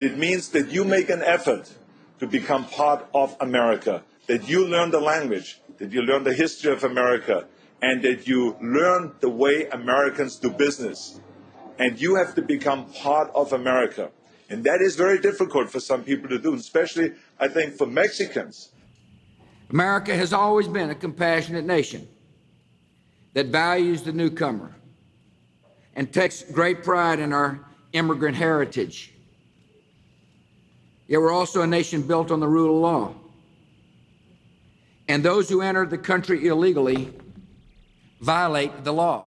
It means that you make an effort to become part of America, that you learn the language, that you learn the history of America, and that you learn the way Americans do business. And you have to become part of America. And that is very difficult for some people to do, especially, I think, for Mexicans. America has always been a compassionate nation that values the newcomer and takes great pride in our immigrant heritage. Yet we're also a nation built on the rule of law. And those who enter the country illegally violate the law.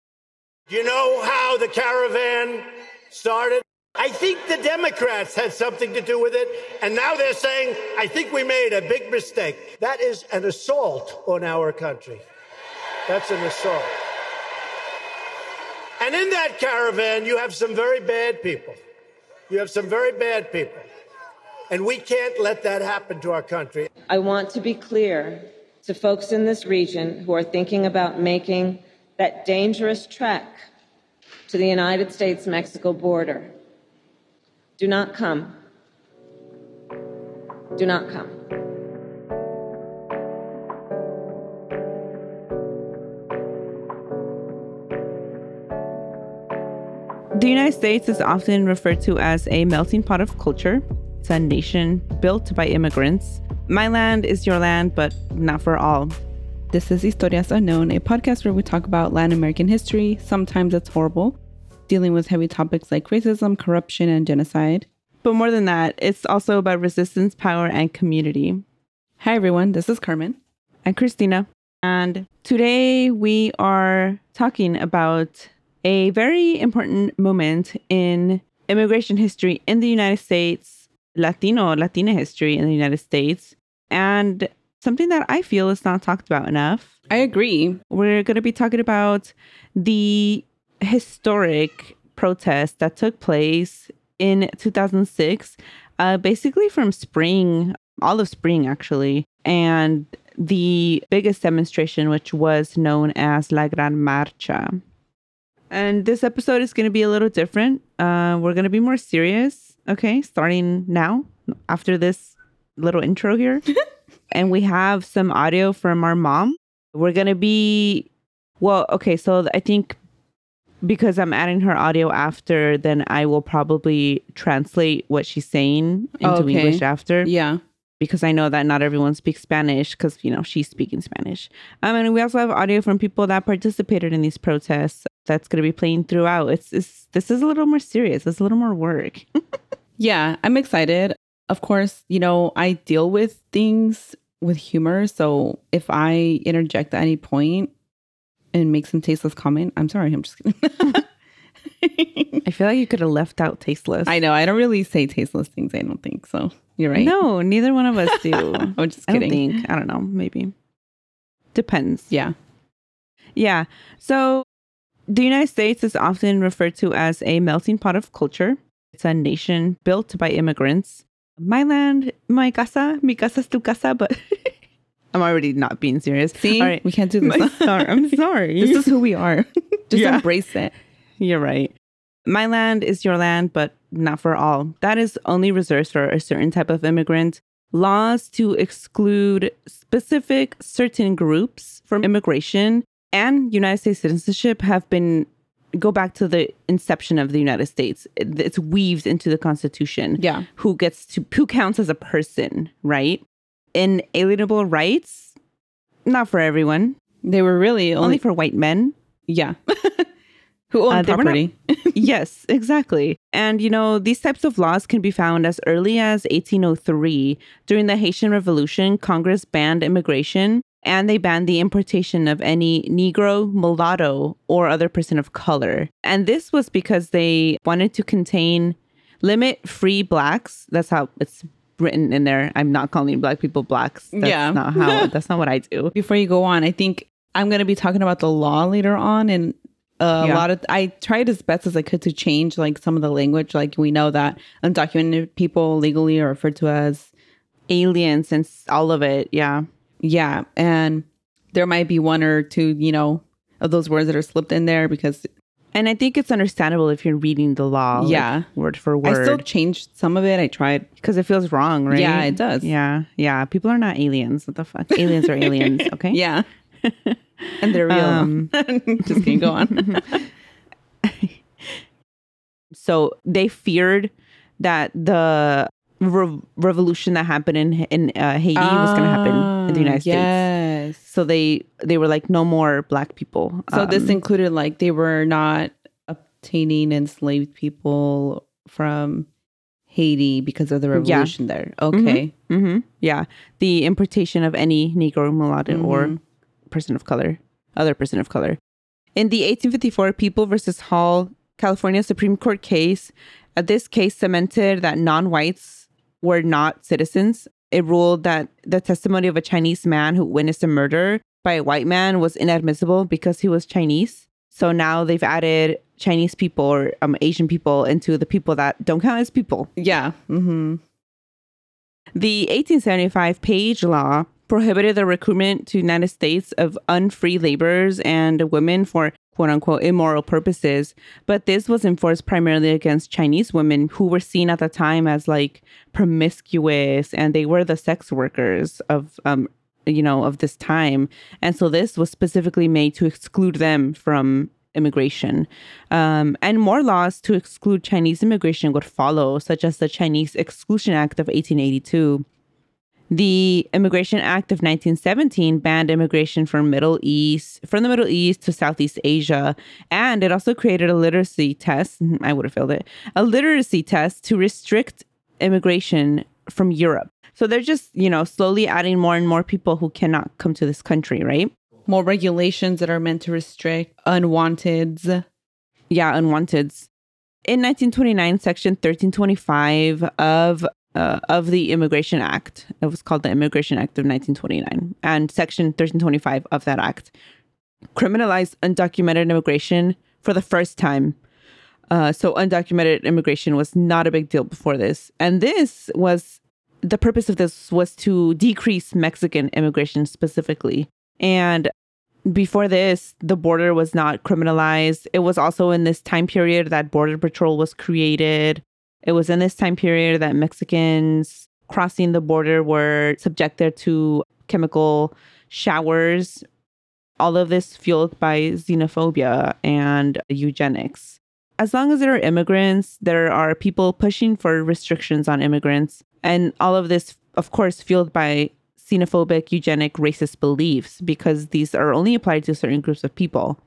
Do you know how the caravan started? I think the Democrats had something to do with it. And now they're saying, I think we made a big mistake. That is an assault on our country. That's an assault. And in that caravan, you have some very bad people. You have some very bad people. And we can't let that happen to our country. I want to be clear to folks in this region who are thinking about making that dangerous trek to the United States Mexico border. Do not come. Do not come. The United States is often referred to as a melting pot of culture. It's a nation built by immigrants. My land is your land, but not for all. This is Historias Unknown, a podcast where we talk about Latin American history. Sometimes it's horrible, dealing with heavy topics like racism, corruption, and genocide. But more than that, it's also about resistance, power, and community. Hi, everyone. This is Carmen. And Cristina. And today we are talking about a very important moment in immigration history in the United States, Latino, Latina history in the United States, and something that I feel is not talked about enough. I agree. We're going to be talking about the historic protest that took place in 2006, uh, basically from spring, all of spring actually, and the biggest demonstration, which was known as La Gran Marcha. And this episode is going to be a little different. Uh, we're going to be more serious, okay, starting now after this little intro here. and we have some audio from our mom. We're going to be, well, okay, so I think because I'm adding her audio after, then I will probably translate what she's saying into Okay. English after Yeah. because I know that not everyone speaks Spanish because, you know, she's speaking Spanish. Um, and we also have audio from people that participated in these protests that's going to be playing throughout. It's, it's This is a little more serious. It's a little more work. Yeah. I'm excited. Of course, you know, I deal with things with humor. So if I interject at any point and make some tasteless comment, I'm sorry. I'm just kidding. I feel like you could have left out tasteless. I know. I don't really say tasteless things. I don't think so. You're right. No, neither one of us do. I'm just I don't kidding. think. I don't know. Maybe. Depends. Yeah. Yeah. So the United States is often referred to as a melting pot of culture. It's a nation built by immigrants. My land, my casa, mi casa es tu casa, but I'm already not being serious. See, All right. we can't do this. My- sorry, I'm sorry. this is who we are. just Yeah. embrace it. You're right. My land is your land, but not for all. That is only reserved for a certain type of immigrant. Laws to exclude specific certain groups from immigration and United States citizenship have been go back to the inception of the United States. It's weaved into the Constitution. Yeah. Who gets to who counts as a person, right? Inalienable rights, not for everyone. They were really only, Only for white men. yeah. who own Uh, were not- property. yes, exactly. And, you know, these types of laws can be found as early as 1803. During the Haitian Revolution, Congress banned immigration and they banned the importation of any Negro, mulatto, or other person of color. And this was because they wanted to contain, limit free blacks. That's how it's written in there. I'm not calling black people blacks. That's Yeah. not how, that's not what I do. before you go on, I think I'm going to be talking about the law later on. And uh, a lot of, I tried as best as I could to change like some of the language. Like we know that undocumented people legally are referred to as, Aliens and all of it. Yeah. Yeah. And there might be one or two, you know, of those words that are slipped in there because And I think it's understandable if you're reading the law, like, Yeah. word for word. I still changed some of it. I tried. because it feels wrong, right? Yeah, it does. Yeah, yeah. People are not aliens. What the fuck? Aliens are aliens. Okay. Yeah. and they're real. Um, Just kidding. Go on. So they feared that the re- revolution that happened in in uh, Haiti was going to happen in the United States. So they they were like, no more black people. So this Um, included like they were not obtaining enslaved people from Haiti because of the revolution there. Okay. mhm, yeah, the importation of any Negro, mulatto, or Mhm. person of color, other person of color. In the 1854 People versus Hall California Supreme Court case, uh, this case cemented that non-whites were not citizens. It ruled that the testimony of a Chinese man who witnessed a murder by a white man was inadmissible because he was Chinese. So now they've added Chinese people or um, Asian people into the people that don't count as people. Yeah. Mm-hmm. The 1875 Page Law prohibited the recruitment to United States of unfree laborers and women for quote unquote immoral purposes. But this was enforced primarily against Chinese women who were seen at the time as like promiscuous and they were the sex workers of um you know of this time. And so this was specifically made to exclude them from immigration. Um, and more laws to exclude Chinese immigration would follow, such as the Chinese Exclusion Act of 1882. The Immigration Act of 1917 banned immigration from Middle East, from the Middle East to Southeast Asia, and it also created a literacy test. I would have failed it. A literacy test to restrict immigration from Europe. So they're just, you know, slowly adding more and more people who cannot come to this country, right? More regulations that are meant to restrict unwanted. yeah, unwanteds. In 1929, Section 1325 of uh, of the Immigration Act, it was called the Immigration Act of 1929, and Section 1325 of that act criminalized undocumented immigration for the first time. Uh, so undocumented immigration was not a big deal before this, and this was the purpose of this was to decrease Mexican immigration specifically. And before this, the border was not criminalized. It was also in this time period that Border Patrol was created. It was in this time period that Mexicans crossing the border were subjected to chemical showers. All of this fueled by xenophobia and eugenics. As long as there are immigrants, there are people pushing for restrictions on immigrants. And all of this, of course, fueled by xenophobic, eugenic, racist beliefs because these are only applied to certain groups of people.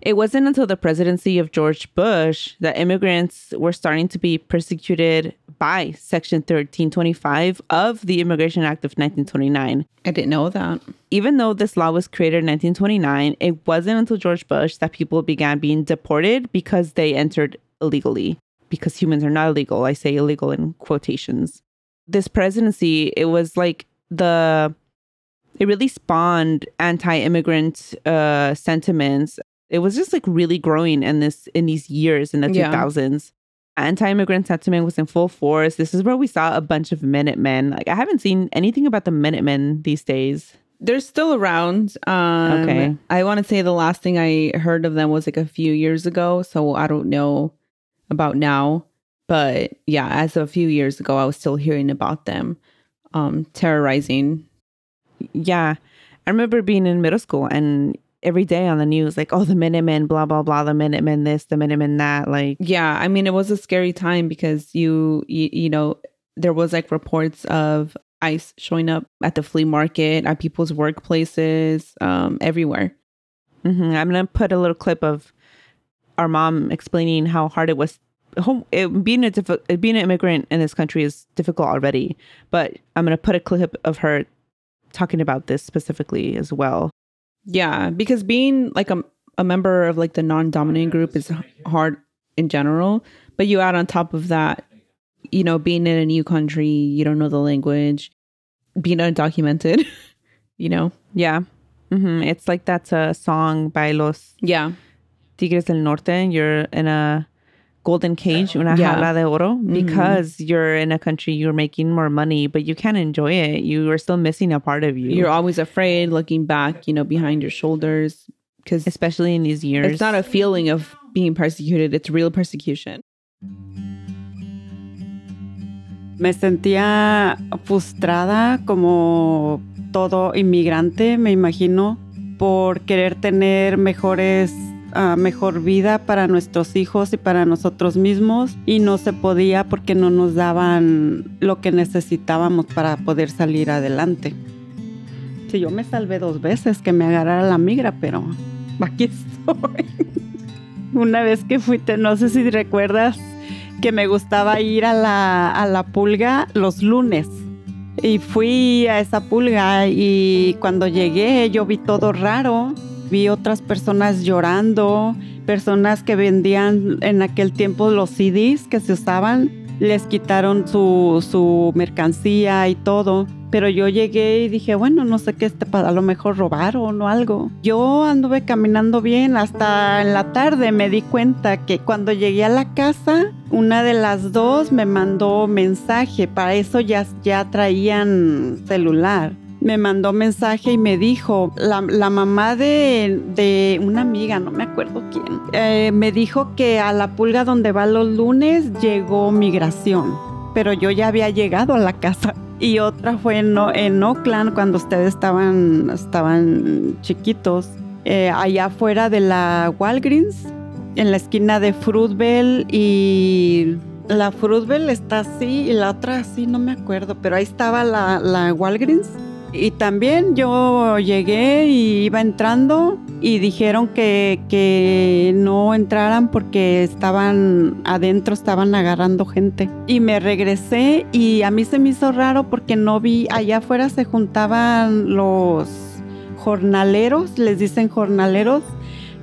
It wasn't until the presidency of George Bush that immigrants were starting to be persecuted by Section 1325 of the Immigration Act of 1929. I didn't know that. Even though this law was created in 1929, it wasn't until George Bush that people began being deported because they entered illegally. Because humans are not illegal. I say illegal in quotations. This presidency, it was like the it really spawned anti-immigrant uh sentiments it was just like really growing in this in these years in the Yeah. 2000s anti-immigrant sentiment was in full force this is where we saw a bunch of minutemen like i haven't seen anything about the minutemen these days They're still around. Um, Okay. I want to say the last thing I heard of them was like a few years ago. So I don't know about now. But yeah, as of a few years ago, I was still hearing about them um, terrorizing. yeah i remember being in middle school and every day on the news like oh the minutemen blah blah blah the minutemen this the minutemen that like Yeah, I mean, it was a scary time because you, you, you know, there was like reports of ICE showing up at the flea market, at people's workplaces, um, everywhere. hmm I'm gonna put a little clip of our mom explaining how hard it was. Home, it, being a diffi- being an immigrant in this country is difficult already, but I'm gonna put a clip of her talking about this specifically as well. Yeah, because being like a, a member of like the non-dominant group is hard in general, but you add on top of that, you know, being in a new country, you don't know the language, being undocumented, you know. Yeah, hmm it's like that's a song by Los Yeah. Tigres del Norte. You're in a golden cage, una Yeah. jaula de oro, Mhm. because you're in a country you're making more money, but you can't enjoy it. You are still missing a part of you. You're always afraid looking back, you know, behind your shoulders because especially in these years. it's not a feeling of being persecuted, it's real persecution. Me sentía frustrada como todo inmigrante, me imagino, por querer tener mejores uh, mejor vida para nuestros hijos y para nosotros mismos y no se podía porque no nos daban lo que necesitábamos para poder salir adelante. Sí, yo me salvé dos veces que me agarrara la migra, pero aquí estoy. Una vez que fui, no sé si recuerdas que me gustaba ir a la, a la pulga los lunes. Y fui a esa pulga y cuando llegué yo vi todo raro vi otras personas llorando, personas que vendían en aquel tiempo los CDs que se usaban, les quitaron su, su mercancía y todo. Pero yo llegué y dije, bueno, no sé qué, este, a lo mejor robaron o algo. Yo anduve caminando bien hasta en la tarde me di cuenta que cuando llegué a la casa, una de las dos me mandó mensaje. Para eso ya, ya traían celular me mandó mensaje y me dijo, la, mamá de, una amiga, no me acuerdo quién, eh, me dijo que a la pulga donde va los lunes llegó migración, pero yo ya había llegado a la casa. Y otra fue en, en Oakland cuando ustedes estaban, estaban chiquitos, eh, allá afuera de la Walgreens, en la esquina de Fruitvale y la Fruitvale está así y la otra así, no me acuerdo, pero ahí estaba la, la Walgreens y también yo llegué y iba entrando y dijeron que, que, no entraran porque estaban adentro, estaban agarrando gente. Y me regresé y a mí se me hizo raro porque no vi, allá afuera se juntaban los jornaleros, les dicen jornaleros,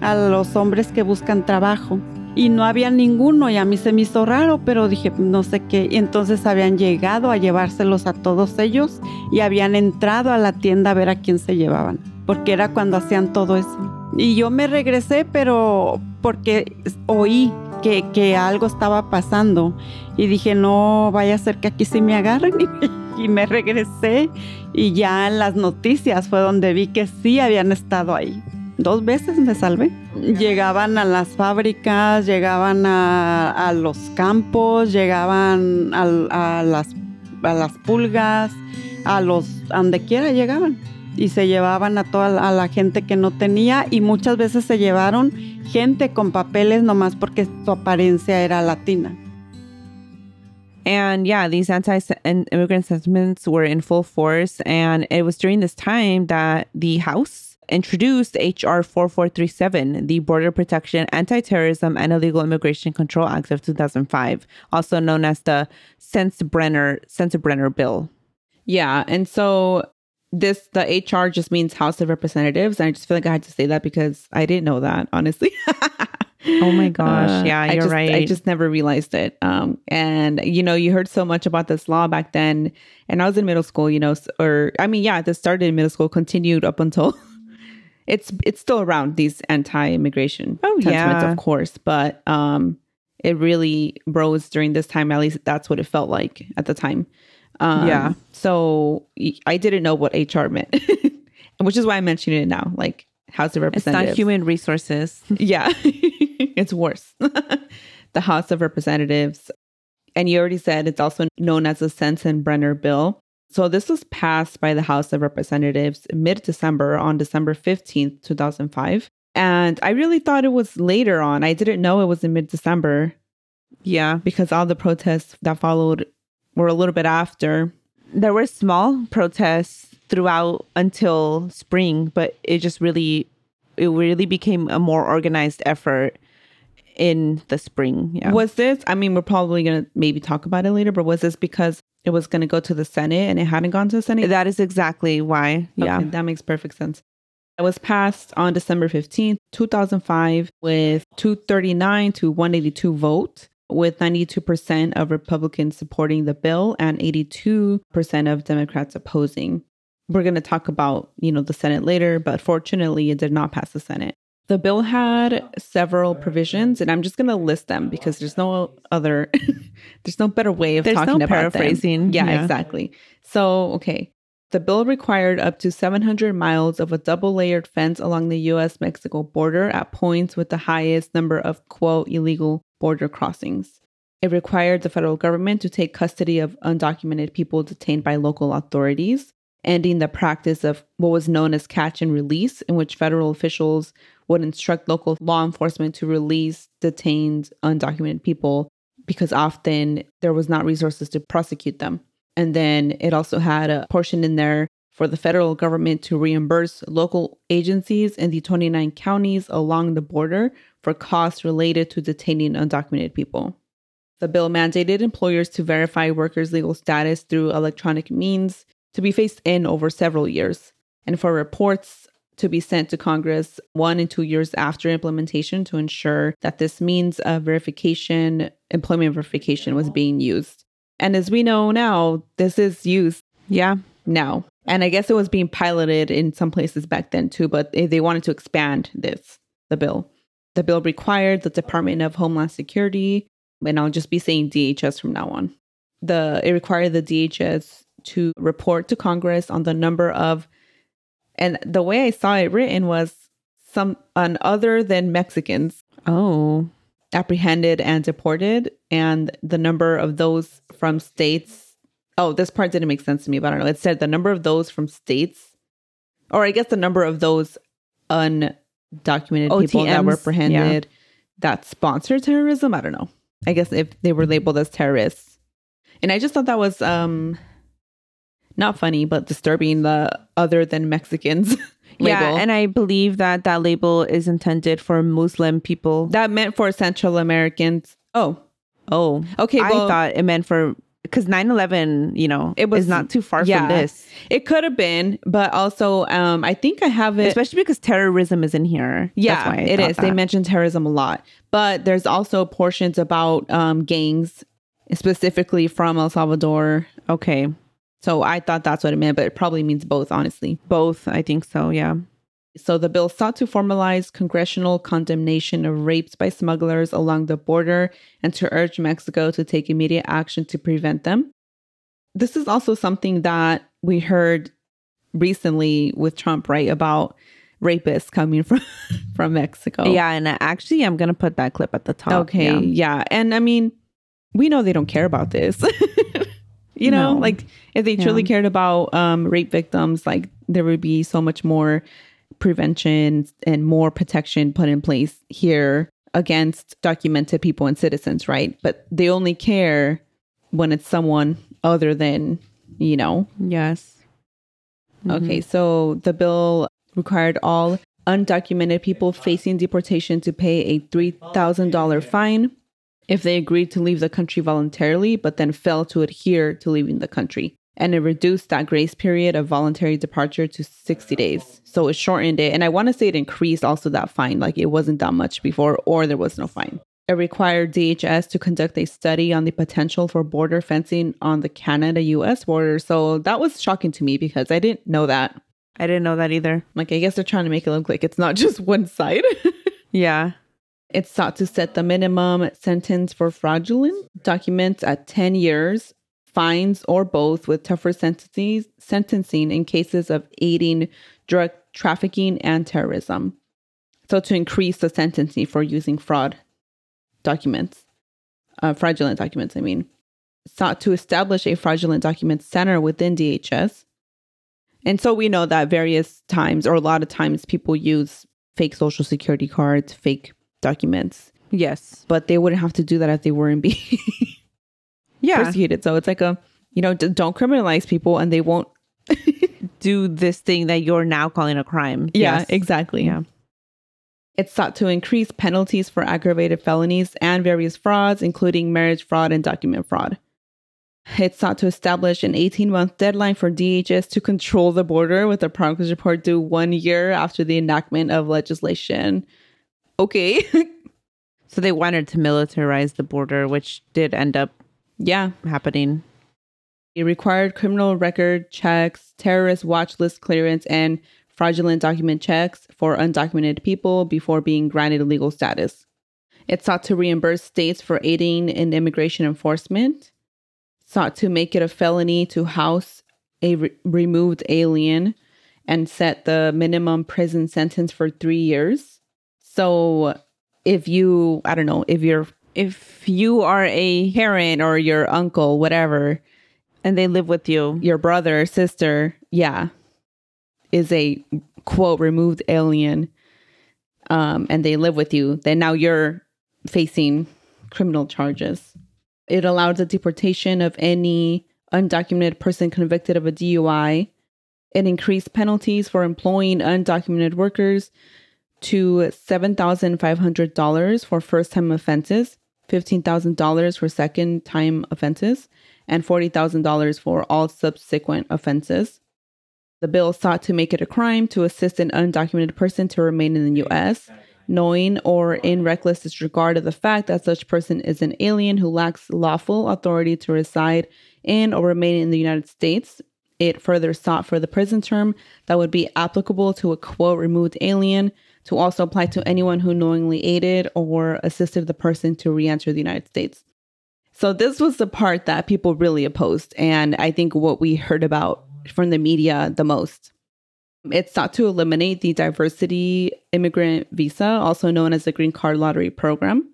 a los hombres que buscan trabajo y no había ninguno y a mí se me hizo raro, pero dije, no sé qué. Entonces habían llegado a llevárselos a todos ellos y habían entrado a la tienda a ver a quién se llevaban, porque era cuando hacían todo eso. Y yo me regresé, pero porque oí que, que algo estaba pasando y dije, no vaya a ser que aquí sí me agarren. Y me regresé y ya en las noticias fue donde vi que sí habían estado ahí dos veces me salvé. Llegaban a las fábricas, llegaban a, los campos, llegaban a, las, a las pulgas, a los, donde quiera llegaban. Y se llevaban a toda a la gente que no tenía y muchas veces se llevaron gente con papeles nomás porque su apariencia era latina. And yeah, these anti immigrant sentiments were in full force. And it was during this time that the House introduced H.R. 4437, the Border Protection, Anti Terrorism, and Illegal Immigration Control Act of 2005, also known as the Sensenbrenner, Sensenbrenner Bill. Yeah. And so this, the HR just means House of Representatives. And I just feel like I had to say that because I didn't know that, honestly. oh my gosh. Uh, yeah, you're I just, right. I just never realized it. Um, and, you know, you heard so much about this law back then. And I was in middle school, you know, or I mean, yeah, this started in middle school, continued up until it's it's still around these anti-immigration oh sentiments, yeah of course, but um, it really rose during this time. At least that's what it felt like at the time. Um, yeah. So I didn't know what HR meant, which is why I'm mentioning it now. Like House of Representatives. It's not human resources. yeah, it's worse. the House of Representatives, and you already said it's also known as the Sensenbrenner Bill. So this was passed by the House of Representatives mid December on December 15th, 2005. And I really thought it was later on. I didn't know it was in mid December. Yeah. Because all the protests that followed were a little bit after. There were small protests throughout until spring, but it just really it really became a more organized effort in the spring. Yeah. Was this I mean we're probably going to maybe talk about it later, but was this because it was going to go to the Senate and it hadn't gone to the Senate. That is exactly why. Yeah. Okay, that makes perfect sense. It was passed on December 15th, 2005, with 239 to 182 vote, with 92% of Republicans supporting the bill and 82% of Democrats opposing. We're going to talk about, you know, the Senate later, but fortunately it did not pass the Senate. The bill had several provisions, and I'm just going to list them because there's no other, there's no better way of there's talking no about paraphrasing. Yeah, yeah, exactly. So, okay. The bill required up to 700 miles of a double layered fence along the US Mexico border at points with the highest number of, quote, illegal border crossings. It required the federal government to take custody of undocumented people detained by local authorities, ending the practice of what was known as catch and release, in which federal officials would instruct local law enforcement to release detained undocumented people because often there was not resources to prosecute them. And then it also had a portion in there for the federal government to reimburse local agencies in the 29 counties along the border for costs related to detaining undocumented people. The bill mandated employers to verify workers' legal status through electronic means to be phased in over several years, and for reports to be sent to Congress one and two years after implementation to ensure that this means of verification, employment verification, was being used. And as we know now, this is used Yeah. now. And I guess it was being piloted in some places back then too, but they they wanted to expand this, the bill. The bill required the Department of Homeland Security, and I'll just be saying DHS from now on. The it required the DHS to report to Congress on the number of and the way I saw it written was some on other than Mexicans Oh. apprehended and deported and the number of those from states oh this part didn't make sense to me but i don't know. It said the number of those from states or i guess the number of those undocumented people that were OTMs, apprehended that sponsor terrorism? I don't know. I guess if they were labeled as terrorists. And i just thought that was um not funny but disturbing the other than mexicans Yeah, and I believe that that label is intended for Muslim people. that meant for central americans oh oh, Okay, I well- thought it meant for because 9-11, you know, It was- is not too far yeah. from this. It could have been, but also um I think I have it. Especially because terrorism is in here. yeah, That's why I it. They that. mention terrorism a lot, but there's also portions about um gangs, specifically from El Salvador. okay. So I thought that's what it meant, but it probably means both, honestly. Both, I think so. Yeah. So the bill sought to formalize congressional condemnation of rapes by smugglers along the border and to urge Mexico to take immediate action to prevent them. This is also something that we heard recently with Trump, right? About rapists coming from from Mexico. Yeah, and actually, I'm gonna put that clip at the top. Okay. Yeah. Yeah. And I mean, we know they don't care about this. you know, No. like if they truly Yeah. cared about um, rape victims, like there would be so much more prevention and more protection put in place here against documented people and citizens, right? But they only care when it's someone other than, you know, Yes. Okay, so the bill required all undocumented people facing deportation to pay a $3,000 fine if they agreed to leave the country voluntarily, but then failed to adhere to leaving the country. And it reduced that grace period of voluntary departure to 60 days. So it shortened it. And I want to say it increased also that fine. Like it wasn't that much before, or there was no fine. It required DHS to conduct a study on the potential for border fencing on the Canada US border. So that was shocking to me because I didn't know that. I didn't know that either. Like, I guess they're trying to make it look like it's not just one side. Yeah. It sought to set the minimum sentence for fraudulent documents at 10 years, fines, or both, with tougher sentences, sentencing in cases of aiding drug trafficking and terrorism. So, to increase the sentencing for using fraud documents, uh, fraudulent documents, I mean, sought to establish a fraudulent document center within DHS. And so we know that various times, or a lot of times, people use fake social security cards, fake documents, Yes. but they wouldn't have to do that if they weren't being Yeah. persecuted. So it's like a, you know, d- don't criminalize people and they won't. Do this thing that you're now calling a crime. Yeah, Yes. exactly. Yeah. It sought to increase penalties for aggravated felonies and various frauds, including marriage fraud and document fraud. It sought to establish an 18 month deadline for DHS to control the border with a progress report due one year after the enactment of legislation. Okay. So they wanted to militarize the border, which did end up yeah. happening. It required criminal record checks, terrorist watch list clearance, and fraudulent document checks for undocumented people before being granted legal status. It sought to reimburse states for aiding in immigration enforcement, sought to make it a felony to house a re- removed alien and set the minimum prison sentence for three years. So if you, I don't know, if you're If you are a parent or your uncle, whatever, and they live with you, your brother or sister, yeah, is a quote removed alien, um, and they live with you, then now you're facing criminal charges. It allowed the deportation of any undocumented person convicted of a DUI. It increased penalties for employing undocumented workers to $7,500 for first time offenses, $15,000 for second time offenses, and $40,000 for all subsequent offenses. The bill sought to make it a crime to assist an undocumented person to remain in the U.S., knowing or in reckless disregard of the fact that such person is an alien who lacks lawful authority to reside in or remain in the United States. It further sought for the prison term that would be applicable to a quote removed alien to also apply to anyone who knowingly aided or assisted the person to re enter the United States. So, this was the part that people really opposed. And I think what we heard about from the media the most. It sought to eliminate the diversity immigrant visa, also known as the Green Card Lottery Program.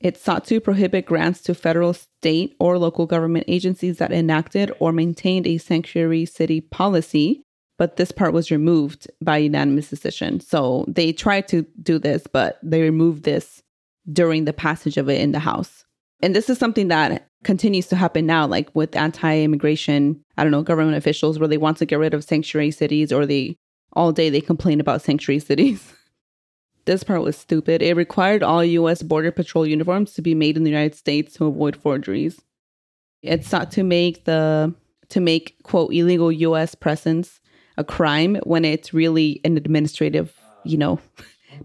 It sought to prohibit grants to federal, state, or local government agencies that enacted or maintained a sanctuary city policy, but this part was removed by unanimous decision. So they tried to do this, but they removed this during the passage of it in the House. And this is something that continues to happen now, like with anti immigration, I don't know, government officials where they want to get rid of sanctuary cities or they all day they complain about sanctuary cities. this part was stupid. It required all US Border Patrol uniforms to be made in the United States to avoid forgeries. It sought to make the to make quote illegal US presence a crime when it's really an administrative, you know,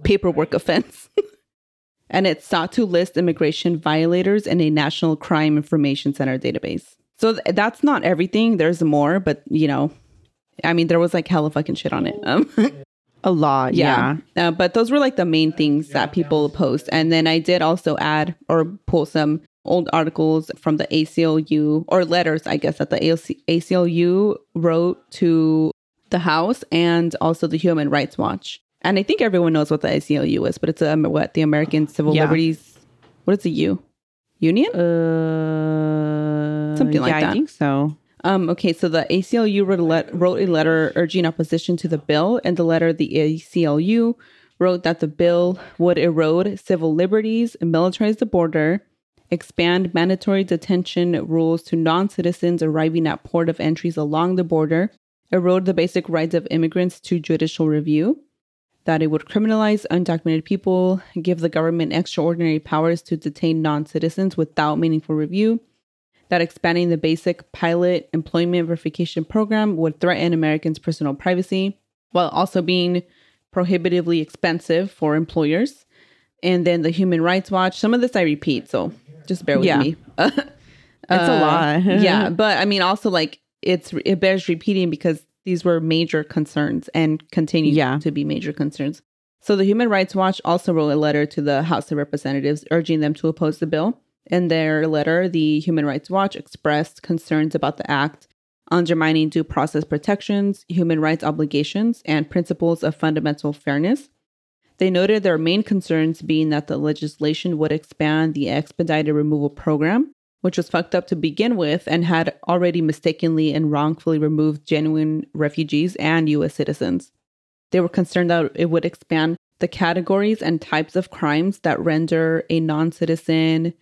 paperwork offense. and it sought to list immigration violators in a national crime information center database. So th- that's not everything. There's more, but you know, I mean, there was like hella fucking shit on it. Um, a lot. Yeah. Uh, but those were like the main things that people post. And then I did also add or pull some old articles from the ACLU or letters, I guess, that the ACLU wrote to the House and also the Human Rights Watch. And I think everyone knows what the ACLU is, but it's um, what the American Civil Yeah. Liberties. What is the U? Union? Uh, Something like yeah, that. I think so. Um, okay, so the ACLU wrote a, let- wrote a letter urging opposition to the bill. In the letter, the ACLU wrote that the bill would erode civil liberties, militarize the border, expand mandatory detention rules to non citizens arriving at port of entries along the border, erode the basic rights of immigrants to judicial review, that it would criminalize undocumented people, give the government extraordinary powers to detain non citizens without meaningful review, that expanding the basic pilot employment verification program would threaten Americans' personal privacy while also being prohibitively expensive for employers. And then the Human Rights Watch, some of this I repeat, so just bear with Yeah. me. It's a uh, lot. yeah, but I mean, also like it's it bears repeating because these were major concerns and continue Yeah. to be major concerns. So the Human Rights Watch also wrote a letter to the House of Representatives urging them to oppose the bill. In their letter, the Human Rights Watch expressed concerns about the act undermining due process protections, human rights obligations, and principles of fundamental fairness. They noted their main concerns being that the legislation would expand the expedited removal program, which was fucked up to begin with and had already mistakenly and wrongfully removed genuine refugees and US citizens. They were concerned that it would expand the categories and types of crimes that render a non citizen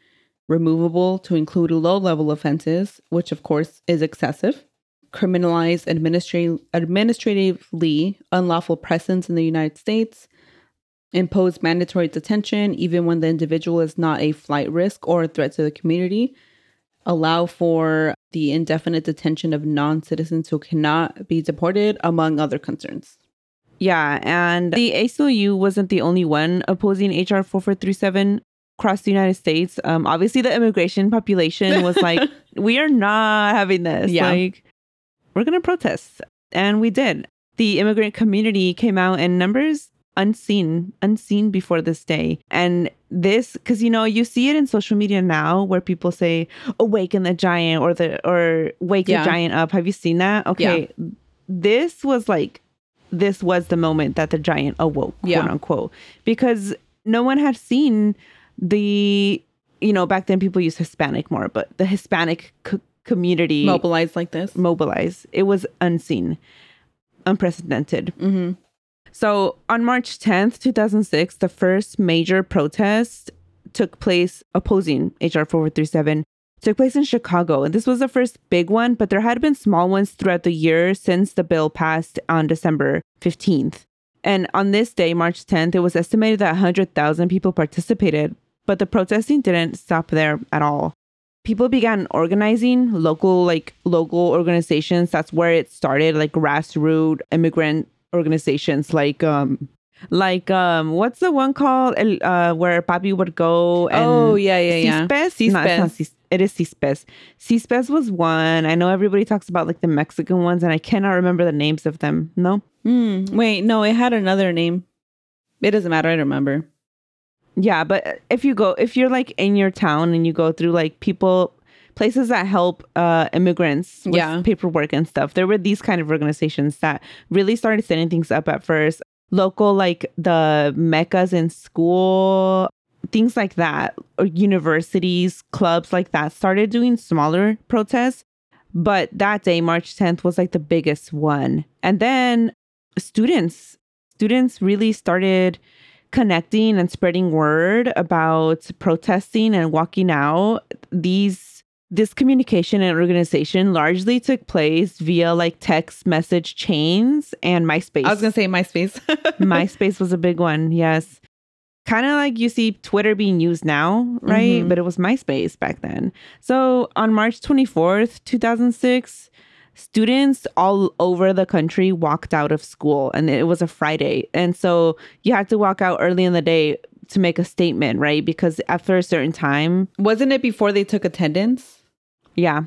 removable to include low level offenses, which of course is excessive, criminalize administra- administratively unlawful presence in the United States, impose mandatory detention even when the individual is not a flight risk or a threat to the community, allow for the indefinite detention of non citizens who cannot be deported, among other concerns. Yeah, and the ACLU wasn't the only one opposing HR 4437 across the United States. Um, obviously, the immigration population was like, we are not having this. Yeah. Like, we're going to protest. And we did. The immigrant community came out in numbers unseen, unseen before this day. And this because you know you see it in social media now where people say awaken the giant or the or wake Yeah. the giant up have you seen that okay this was like this was the moment that the giant awoke quote unquote because no one had seen the you know back then people used hispanic more but the hispanic co- community Mobilized like this. mobilize. It was unseen, unprecedented. Mm-hmm. So on March 10th, 2006, the first major protest took place opposing HR 4437 took place in Chicago. And this was the first big one, but there had been small ones throughout the year since the bill passed on December 15th. And on this day, March 10th, it was estimated that 100,000 people participated, but the protesting didn't stop there at all people began organizing local like local organizations that's where it started like grassroots immigrant organizations like um like um what's the one called uh where papi would go and Oh, yeah, yeah, yeah. CISPES? No, CISPES. It is CISPES. CISPES was one. I know everybody talks about like the Mexican ones, and I cannot remember the names of them. No, Hmm. Wait, no, it had another name. It doesn't matter. I don't remember. Yeah, but if you go, if you're like in your town and you go through like people, places that help uh, immigrants with Yeah. paperwork and stuff, there were these kind of organizations that really started setting things up at first. Local, like the MEChAs in school, things like that, or universities, clubs like that started doing smaller protests. But that day, March 10th, was like the biggest one. And then students, students really started connecting and spreading word about protesting and walking out these this communication and organization largely took place via like text message chains and myspace I was gonna say MySpace. myspace was a big one yes kind of like you see twitter being used now right Mhm. but it was myspace back then so on march 24th 2006 students all over the country walked out of school and it was a friday and so you had to walk out early in the day to make a statement right because after a certain time Wasn't it before they took attendance? Yeah.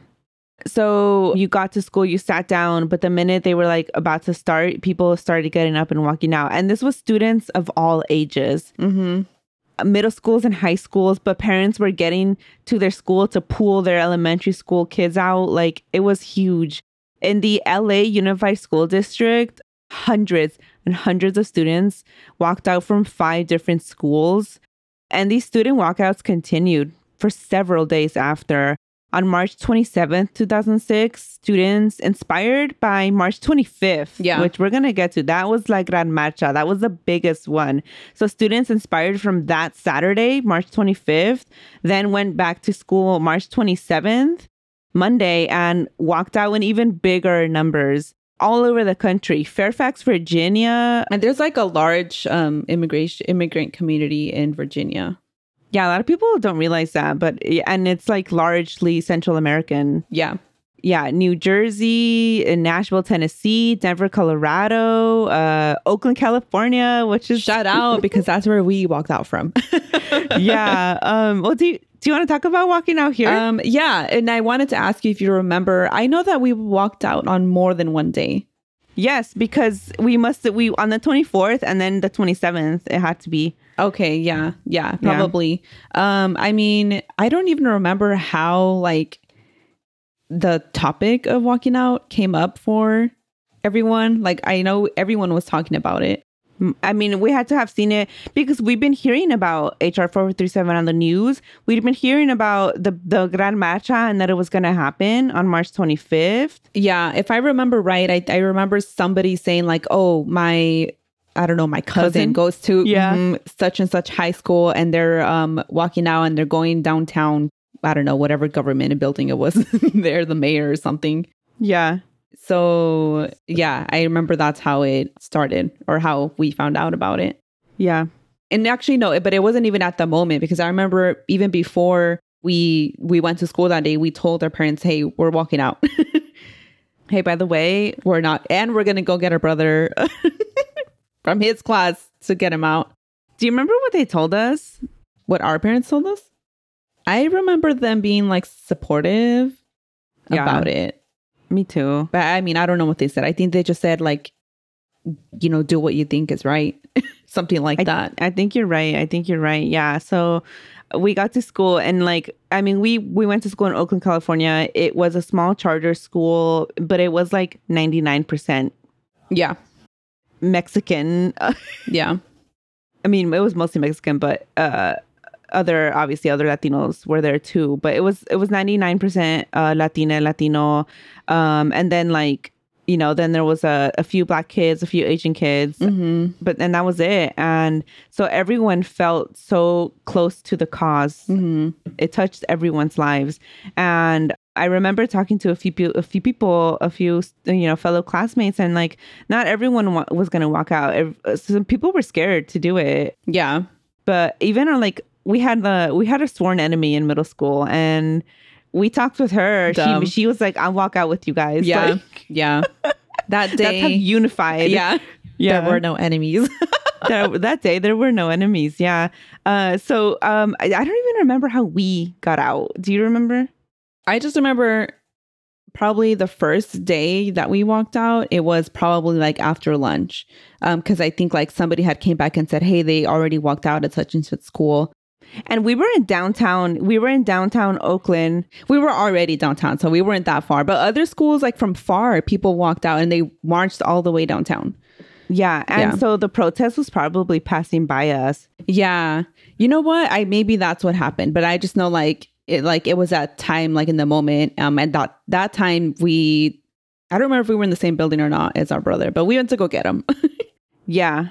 So you got to school, you sat down, but the minute they were like about to start, people started getting up and walking out. And this was students of all ages, Mm-hmm. middle schools and high schools, but parents were getting to their school to pull their elementary school kids out. Like it was huge. In the LA Unified School District, hundreds and hundreds of students walked out from five different schools. And these student walkouts continued for several days after. On March 27th, 2006, students inspired by March 25th, Yeah. which we're going to get to, that was like Gran Marcha. That was the biggest one. So students inspired from that Saturday, March 25th, then went back to school March 27th, Monday, and walked out in even bigger numbers all over the country. Fairfax, Virginia. And there's like a large um immigration immigrant community in Virginia. Yeah, a lot of people don't realize that, but and it's like largely Central American. Yeah. Yeah, New Jersey, Nashville, Tennessee, Denver, Colorado, uh, Oakland, California, which is Shout out because that's where we walked out from. yeah. Um. Well, do you, do you want to talk about walking out here? um yeah, and I wanted to ask you if you remember. I know that we walked out on more than one day. yes, because we must we on the twenty fourth and then the twenty seventh. It had to be. Okay, yeah, yeah, probably. Um, I mean, I don't even remember how like the topic of walking out came up for everyone. Like, I know everyone was talking about it. I mean, we had to have seen it because we've been hearing about HR four three seven on the news. We've been hearing about the the Gran Marcha and that it was going to happen on March twenty fifth. Yeah, if I remember right, I, I remember somebody saying like, "Oh, my, I don't know, my cousin, Cousin? goes to Yeah. mhm, such and such high school, and they're um walking out and they're going downtown. I don't know, whatever government building it was. they're the mayor or something. Yeah. So yeah, I remember that's how it started or how we found out about it. Yeah. And actually, no, but it wasn't even at the moment because I remember even before we we went to school that day, we told our parents, "Hey, we're walking out." Hey, by the way, we're not and we're gonna go get our brother from his class to get him out do you remember what they told us? what our parents told us i remember them being like supportive Yeah. about it Me too. but i mean i don't know what they said i think they just said like you know, do what you think is right. Something like I, that. I think you're right. I think you're right. Yeah. So we got to school and like I mean we we went to school in Oakland, California. It was a small charter school, but it was like 99% Yeah. Mexican. Yeah. I mean, it was mostly Mexican, but uh other obviously other Latinos were there too, but it was it was 99% uh Latina, Latino um and then like you know, then there was a, a few black kids, a few Asian kids, Mm-hmm. but then that was it. And so everyone felt so close to the because Mm-hmm. It touched everyone's lives. And I remember talking to a few people, a few people, a few you know fellow classmates, and like not everyone wa- was gonna walk out. Some people were scared to do it, Yeah. but even on like we had the we had a sworn enemy in middle school, and we talked with her. Dumb. She she was like, "I'll walk out with you guys." Yeah. Like, yeah. That that's how day. unified. yeah. Yeah. There were no enemies. that, that day there were no enemies yeah uh so um I, I don't even remember how we got out do you remember I just remember probably the first day that we walked out, it was probably like after lunch. Um, because I think like somebody had came back and said, Hey, they already walked out at such and such school. and we were in downtown we were in downtown oakland We were already downtown, so we weren't that far. But other schools, like from far, people walked out and they marched all the way downtown. yeah and Yeah. so the protest was probably passing by us Yeah. You know what? I maybe that's what happened, but I just know like it like it was that time, like in the moment. Um and that that time we I don't remember if we were in the same building or not as our brother, but we went to go get him. yeah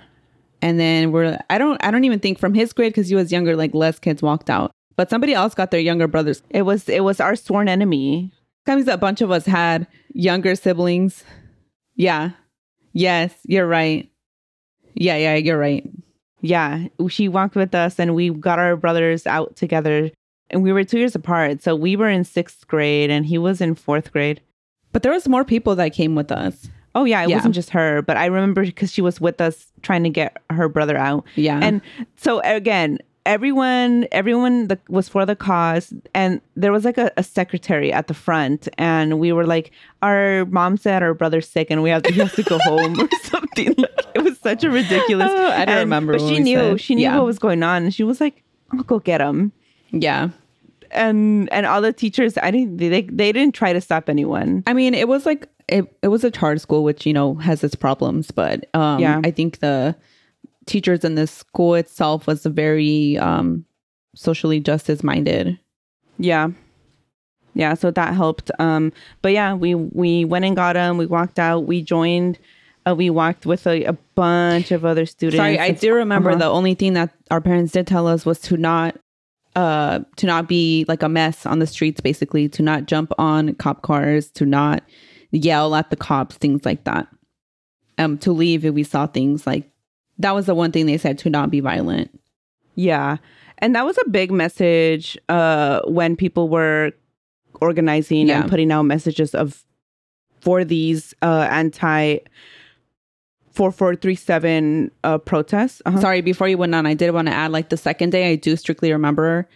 and then we're I don't I don't even think from his grade because he was younger, like less kids walked out. But somebody else got their younger brothers. it was it was our sworn enemy Comes a bunch of us had younger siblings. Yeah. Yes, you're right. Yeah, yeah, you're right. yeah she walked with us and we got our brothers out together and we were two years apart so we were in sixth grade and he was in fourth grade But there was more people that came with us. Oh yeah, it Yeah. wasn't just her, but I remember because she was with us trying to get her brother out. Yeah. And so again, everyone everyone that was for the cause and there was like a, a secretary at the front and we were like our mom said our brother's sick and we have to, has to go home or something like, it was such a ridiculous Oh, I don't and- remember but she knew said. she knew Yeah. what was going on and she was like i'll go get him yeah. and and all the teachers i didn't they, they didn't try to stop anyone I mean, it was like it, it was a charter school, which you know has its problems, but um, Yeah. I think the teachers in the school itself was very um, socially justice minded. Yeah. Yeah, so that helped. Um, but yeah, we we went and got him. We walked out. We joined. Uh, we walked with a, a bunch of other students. Sorry, I do remember Uh-huh. the only thing that our parents did tell us was to not uh to not be like a mess on the streets basically to not jump on cop cars to not yell at the cops things like that. Um to leave if we saw things like that was the one thing they said to not be violent. Yeah, and that was a big message uh, when people were organizing Yeah. and putting out messages of for these uh, anti four four three seven uh, protests. Uh-huh. sorry before you went on i did want to add like the second day i do strictly remember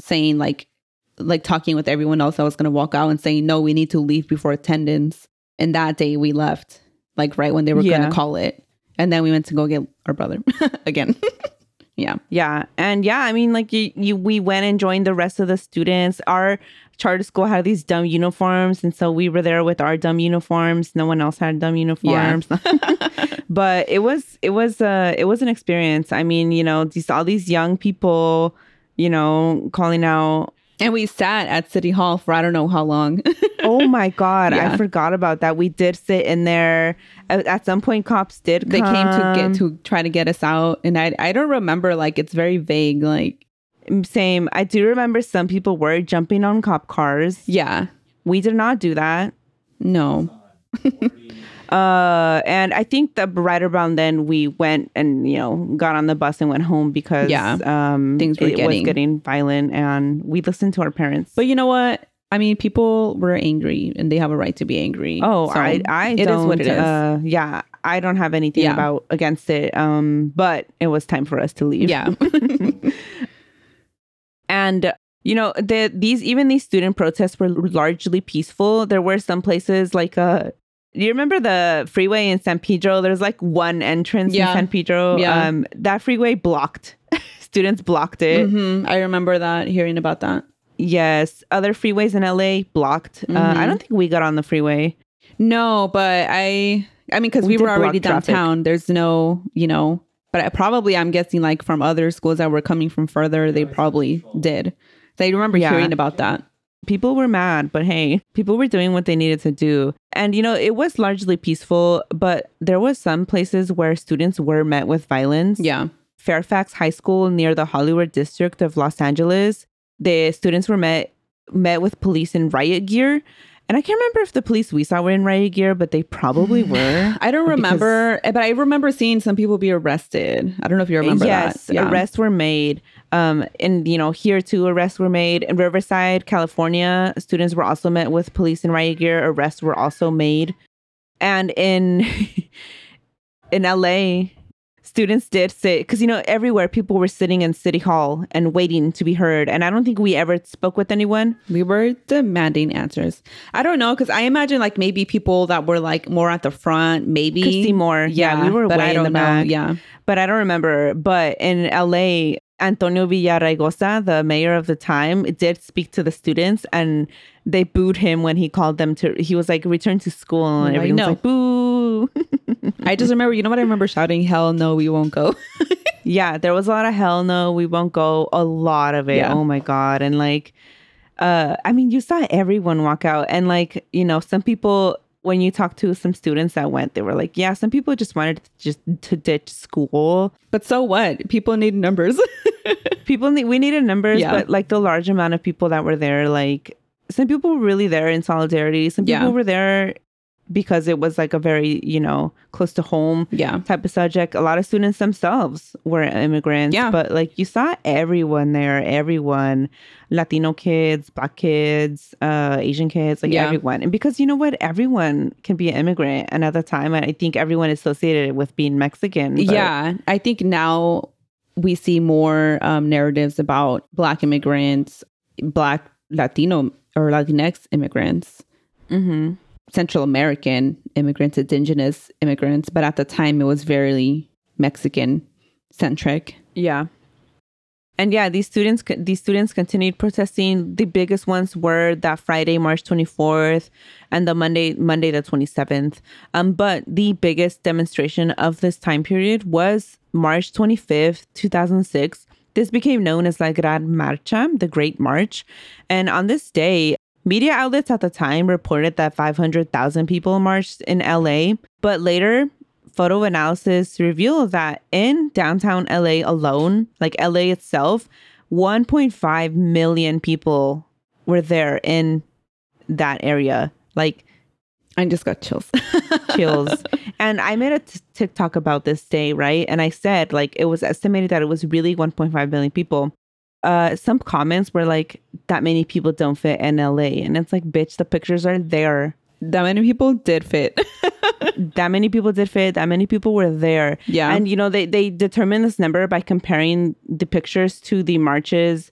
saying like like talking with everyone else i was going to walk out and saying no we need to leave before attendance and that day we left like right when they were going to call it and then we went to go get our brother again yeah Yeah, and yeah, I mean, like you, you, we went and joined the rest of the students. Our charter school had these dumb uniforms, and so we were there with our dumb uniforms. No one else had dumb uniforms, but it was, it was, uh, it was an experience. I mean, you know, these all these young people, you know, calling out. and we sat at city hall for i don't know how long Oh my God, Yeah. I forgot about that. We did sit in there. At, at some point, cops did. they came to get to try to get us out and i i don't remember like it's very vague like Same. I do remember some people were jumping on cop cars. yeah We did not do that. no Uh, and I think that right around then we went and you know got on the bus and went home because Yeah. um, Things were it getting- was getting violent, and we listened to our parents. But you know what? I mean, people were angry, and they have a right to be angry. oh, So, I I it is what it is. Uh, yeah, I don't have anything Yeah. about against it. Um, but it was time for us to leave. yeah, and you know the these even these student protests were largely peaceful. There were some places like uh Do you remember the freeway in San Pedro? There's like one entrance Yeah. in San Pedro. Yeah. Um, that freeway blocked. Students blocked it. hmm I remember that, hearing about that. Yes. Other freeways in LA blocked. Uh, Mm-hmm. I don't think we got on the freeway. No, but I, I mean, because We we, were already block traffic. downtown. There's no, you know, but I, probably I'm guessing like from other schools that were coming from further, they probably did. So I remember Yeah. hearing about that. people were mad, but hey, people were doing what they needed to do. And you know, it was largely peaceful, but there was some places where students were met with violence. Yeah. Fairfax High School near the Hollywood district of Los Angeles, the students were met met with police in riot gear. And I can't remember if the police we saw were in riot gear, but they probably were. I don't remember, but I remember seeing some people be arrested. I don't know if you remember yes, that. Yeah. arrests were made. Um, and you know, here too, arrests were made in Riverside, California. Students were also met with police in riot gear. Arrests were also made, and in in LA, students did sit because you know everywhere people were sitting in City Hall and waiting to be heard. And I don't think we ever spoke with anyone. We were demanding answers. I don't know because I imagine like maybe people that were like more at the front, maybe Could see more. Yeah, we were but way I don't the know. back. Yeah, but I don't remember. But in LA, Antonio Villaraigosa, the mayor of the time, did speak to the students and they booed him when he called them to, he was like, return to school. And I everyone was like, boo. I just remember. You know what? I remember shouting, "Hell no, we won't go." yeah, there was a lot of hell no, we won't go. A lot of it. Yeah. Oh my God. And like, uh, I mean, you saw everyone walk out. And like, you know, some people, when you talk to some students that went, they were like, yeah, some people just wanted to just to ditch school. but so what? People need numbers. people need we needed numbers Yeah. but like the large amount of people that were there like some people were really there in solidarity some people Yeah. were there because it was like a very you know close to home yeah, type of subject a lot of students themselves were immigrants Yeah. but like you saw everyone there everyone latino kids black kids uh asian kids like Yeah. everyone and because you know what everyone can be an immigrant and at the time And i think everyone associated it with being mexican but- yeah. I think now we see more um, narratives about Black immigrants, Black Latino or Latinx immigrants, Mhm. Central American immigrants, Indigenous immigrants. But at the time, it was very Mexican centric. Yeah. And yeah, these students these students continued protesting. The biggest ones were that Friday, March 24th, and the Monday, Monday the 27th. Um, but the biggest demonstration of this time period was March 25th, 2006. This became known as La Gran Marcha, the Great March. And on this day, media outlets at the time reported that 500,000 people marched in LA. But later, photo analysis revealed that in downtown LA alone, like LA itself, 1.5 million people were there in that area. Like I just got chills. chills. and I made a t- TikTok about this day, right? And I said like it was estimated that it was really 1.5 million people. Uh, some comments were like, "That many people don't fit in LA," and it's like, "Bitch, the pictures are there. that many people did fit. that many people did fit. That many people were there." Yeah. and you know they they determined this number by comparing the pictures to the marches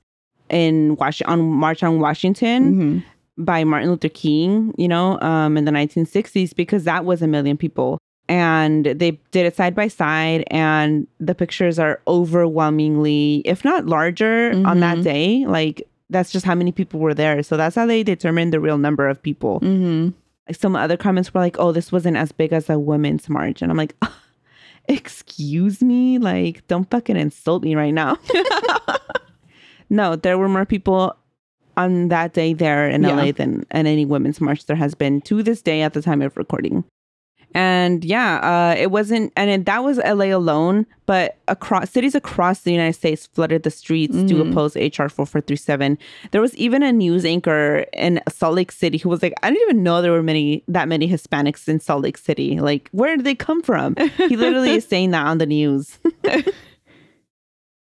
in Wash on March on Washington Mhm. By Martin Luther King, you know, um, in the 1960s, because that was a million people. And they did it side by side, and the pictures are overwhelmingly, if not larger, on that day. Like, that's just how many people were there. So that's how they determined the real number of people. Mm-hmm. Like, some other comments were like, oh, this wasn't as big as a women's march. And I'm like, excuse me? Like, don't fucking insult me right now. no, there were more people on that day there in Yeah. LA than in any women's march there has been to this day at the time of recording. And yeah, uh, it wasn't, and it, that was LA alone, but across cities across the United States flooded the streets to Mhm. oppose HR 4437. There was even a news anchor in Salt Lake City who was like, I didn't even know there were many, that many Hispanics in Salt Lake City. Like, where did they come from? He literally is saying that on the news.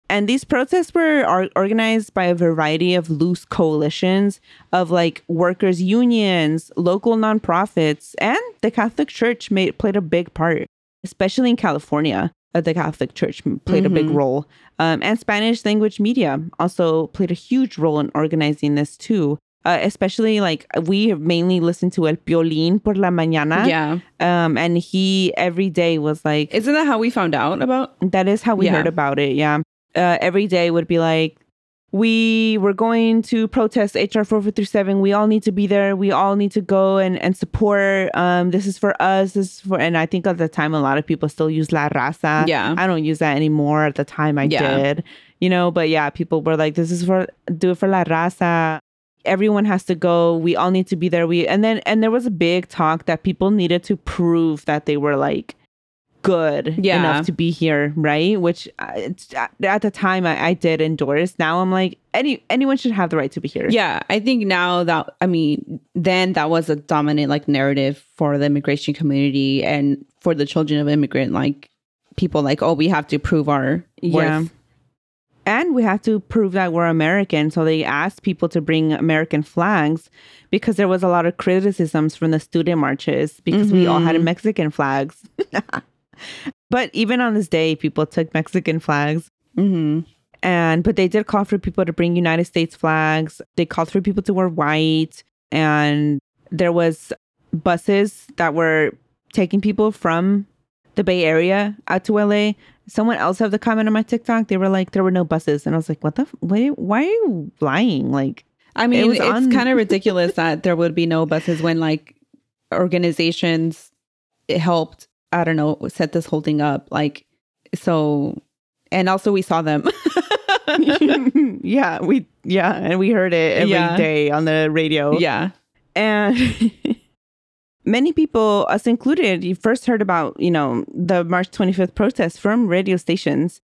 And these protests were or- organized by a variety of loose coalitions of like workers' unions, local nonprofits, and the Catholic Church made played a big part, especially in California. Uh, the Catholic Church played a big Mhm. role, um, and Spanish language media also played a huge role in organizing this too. Uh, especially like we mainly listened to El Piolín por la mañana. Yeah. Um, and he every day was like, Isn't that how we found out about? that is how we Yeah. heard about it. Yeah. Uh, every day would be like, we were going to protest HR 4437. We all need to be there. We all need to go and, and support. Um, this is for us. This is for, and I think at the time, a lot of people still use La Raza. Yeah. I don't use that anymore. At the time, I Yeah. did, you know, but yeah, people were like, this is for, do it for La Raza. Everyone has to go. We all need to be there. We, and then, and there was a big talk that people needed to prove that they were like, good Yeah. enough to be here, right? Which uh, uh, at the time I, I did endorse. Now I'm like, any anyone should have the right to be here. Yeah, I think now that I mean, then that was a dominant like narrative for the immigration community and for the children of immigrant like people like, oh, we have to prove our Yeah. worth. And we have to prove that we're American. So they asked people to bring American flags because there was a lot of criticisms from the student marches because we all had Mexican flags. but even on this day, people took Mexican flags. Mm-hmm. and but they did call for people to bring united states flags. They called for people to wear white. And there was buses that were taking people from the bay area out to la someone else had the comment on my tiktok. They were like there were no buses. And i was like what the f- why, why are you lying? Like I mean, was it's on- kind of ridiculous that there would be no buses when like organizations helped, I don't know, set this whole thing up. Like, so, and also we saw them. yeah we yeah and we heard it every day Yeah. on the radio yeah. And many people, us included, you first heard about, you know, the March 25th protest from radio stations.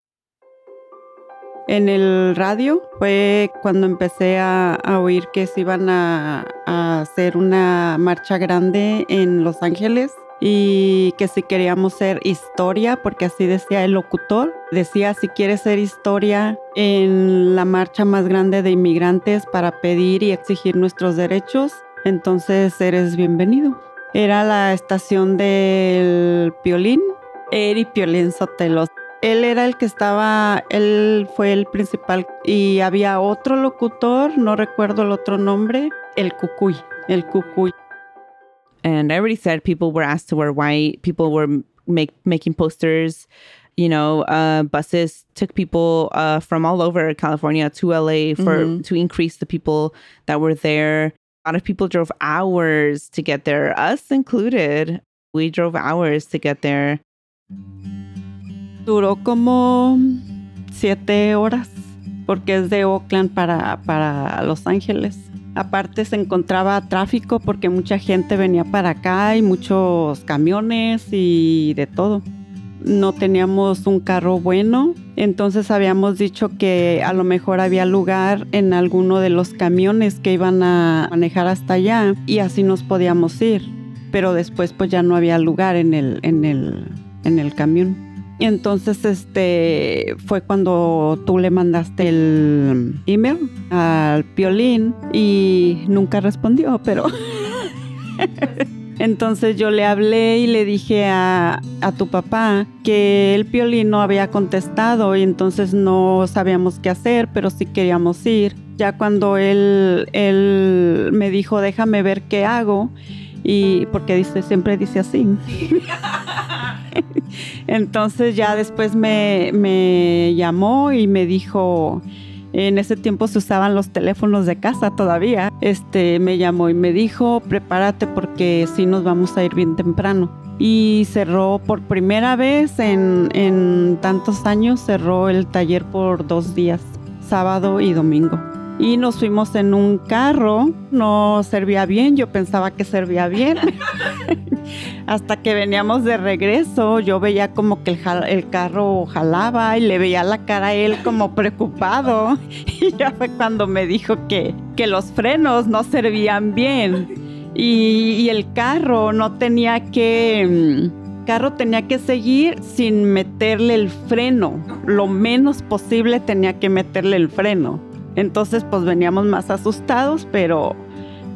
En el radio fue cuando empecé a, a oír que se iban a, a hacer una marcha grande en Los Ángeles y que si queríamos ser historia, porque así decía el locutor, decía si quieres ser historia en la marcha más grande de inmigrantes para pedir y exigir nuestros derechos, entonces eres bienvenido. Era la estación del Piolín, Eri Piolín Sotelo. Él era el que estaba, él fue el principal y había otro locutor, no recuerdo el otro nombre, el Cucuy, el Cucuy. And I already said people were asked to wear white. People were make, making posters. You know, uh, buses took people uh, from all over California to LA for to increase the people that were there. A lot of people drove hours to get there, us included. We drove hours to get there. Duró como siete horas porque es de Oakland para, para Los Ángeles. Aparte se encontraba tráfico porque mucha gente venía para acá y muchos camiones y de todo. No teníamos un carro bueno, entonces habíamos dicho que a lo mejor había lugar en alguno de los camiones que iban a manejar hasta allá y así nos podíamos ir. Pero después pues ya no había lugar en el, en el, en el camión. Entonces este fue cuando tú le mandaste el email al Piolín y nunca respondió, pero entonces yo le hablé y le dije a, a tu papá que el Piolín no había contestado y entonces no sabíamos qué hacer, pero sí queríamos ir. Ya cuando él, él me dijo, déjame ver qué hago, y porque siempre dice así. Entonces ya después me, me llamó y me dijo, en ese tiempo se usaban los teléfonos de casa todavía. Este me llamó y me dijo, prepárate porque sí nos vamos a ir bien temprano. Y cerró por primera vez en, en tantos años, cerró el taller por dos días, sábado y domingo. Y nos fuimos en un carro, no servía bien, yo pensaba que servía bien. Hasta que veníamos de regreso, yo veía como que el, carro jalaba y le veía la cara a él como preocupado. Y ya fue cuando me dijo que, que los frenos no servían bien y, y el carro no tenía que... mm, carro tenía que seguir sin meterle el freno. Lo menos posible tenía que meterle el freno. Entonces pues veníamos más asustados, pero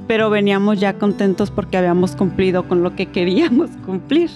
pero veníamos ya contentos porque habíamos cumplido con lo que queríamos cumplir.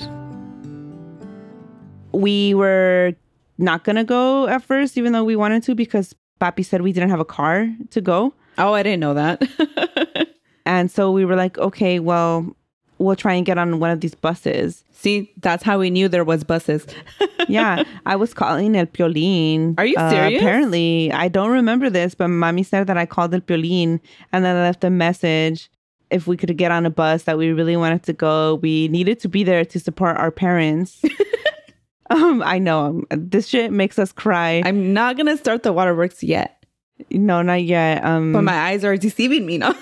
we were not gonna go at first, even though we wanted to, because Papi said we didn't have a car to go. Oh, I didn't know that. And so we were like, okay, well, we'll try and get on one of these buses. See, that's how we knew there was buses. Yeah, I was calling El Piolín. Are you serious? apparently, I don't remember this, but mommy said that I called El Piolín and then I left a message if we could get on a bus that we really wanted to go. We needed to be there to support our parents. um, I know um, this shit makes us cry. I'm not gonna start the waterworks yet, no, not yet. Um, but my eyes are deceiving me now.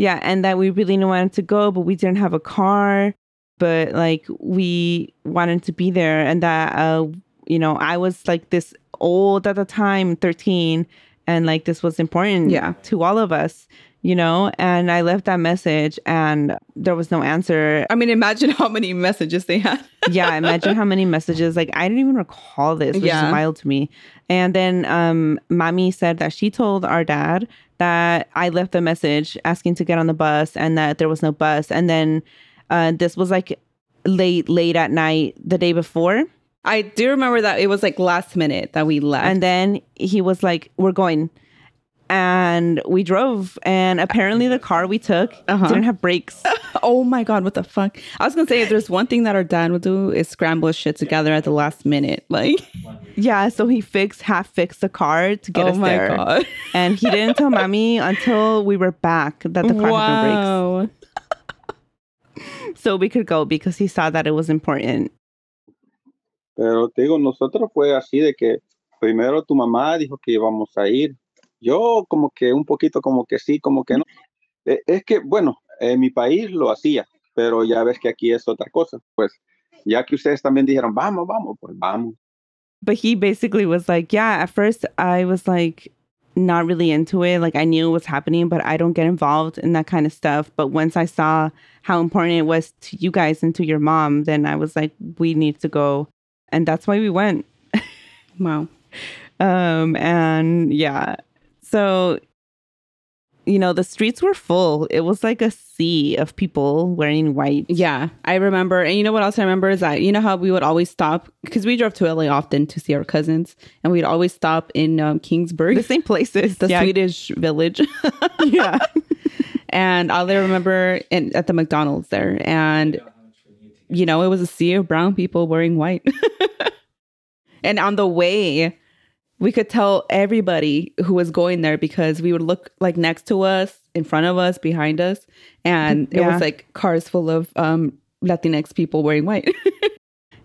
Yeah, and that we really wanted to go, but we didn't have a car. But like we wanted to be there, and that uh, you know, I was like this old at the time, thirteen, and like this was important, Yeah. to all of us, you know. And I left that message, and there was no answer. I mean, imagine how many messages they had. yeah, imagine how many messages. Like I didn't even recall this, which Yeah. is wild to me. And then um mommy said that she told our dad that I left a message asking to get on the bus and that there was no bus. And then uh this was like late, late at night the day before. I do remember that it was like last minute that we left. And then he was like, We're going. And we drove, and apparently the car we took Uh-huh. didn't have brakes. oh my god, what the fuck? I was gonna say if there's one thing that our dad would do is scramble shit together at the last minute. Like, yeah, so he fixed half fixed the car to get oh us my there. god. And he didn't tell mommy until we were back that the car had no wow. brakes. So we could go because he saw that it was important. Pero te digo, nosotros fue así de que primero tu mamá dijo que íbamos a ir. Yo como que un poquito como que sí, como que no. Eh, Es que, bueno, en mi país lo hacía, pero ya ves que aquí es otra cosa. Pues ya que ustedes también dijeron, vamos, vamos, pues vamos. But he basically was like, Yeah, at first I was like not really into it. Like I knew it was happening, but I don't get involved in that kind of stuff. But once I saw how important it was to you guys and to your mom, then I was like, We need to go. And that's why we went. Wow. Um, and yeah, so you know, the streets were full. It was like a sea of people wearing white. Yeah, I remember. And you know what else I remember is that you know how we would always stop because we drove to LA often to see our cousins, and we'd always stop in um, Kingsburg, The same places. the yeah. Swedish village. Yeah. and all I remember in, at the McDonald's there, and you know it was a sea of brown people wearing white. and on the way, we could tell everybody who was going there because we would look like next to us, in front of us, behind us, and it Yeah. was like cars full of um, Latinx people wearing white.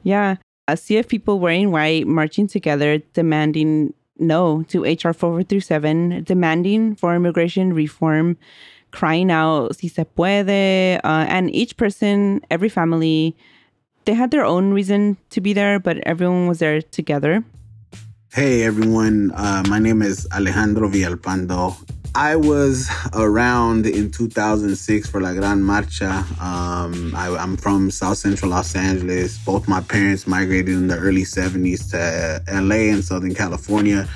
Yeah. A sea of people wearing white marching together, demanding no to HR 437, demanding for immigration reform, crying out, si se puede. Uh, and each person, every family, they had their own reason to be there, but everyone was there together. Hey everyone, uh, my name is Alejandro Villalpando. I was around in 2006 for La Gran Marcha. Um, I, I'm from South Central Los Angeles. Both my parents migrated in the early 70s to LA and Southern California.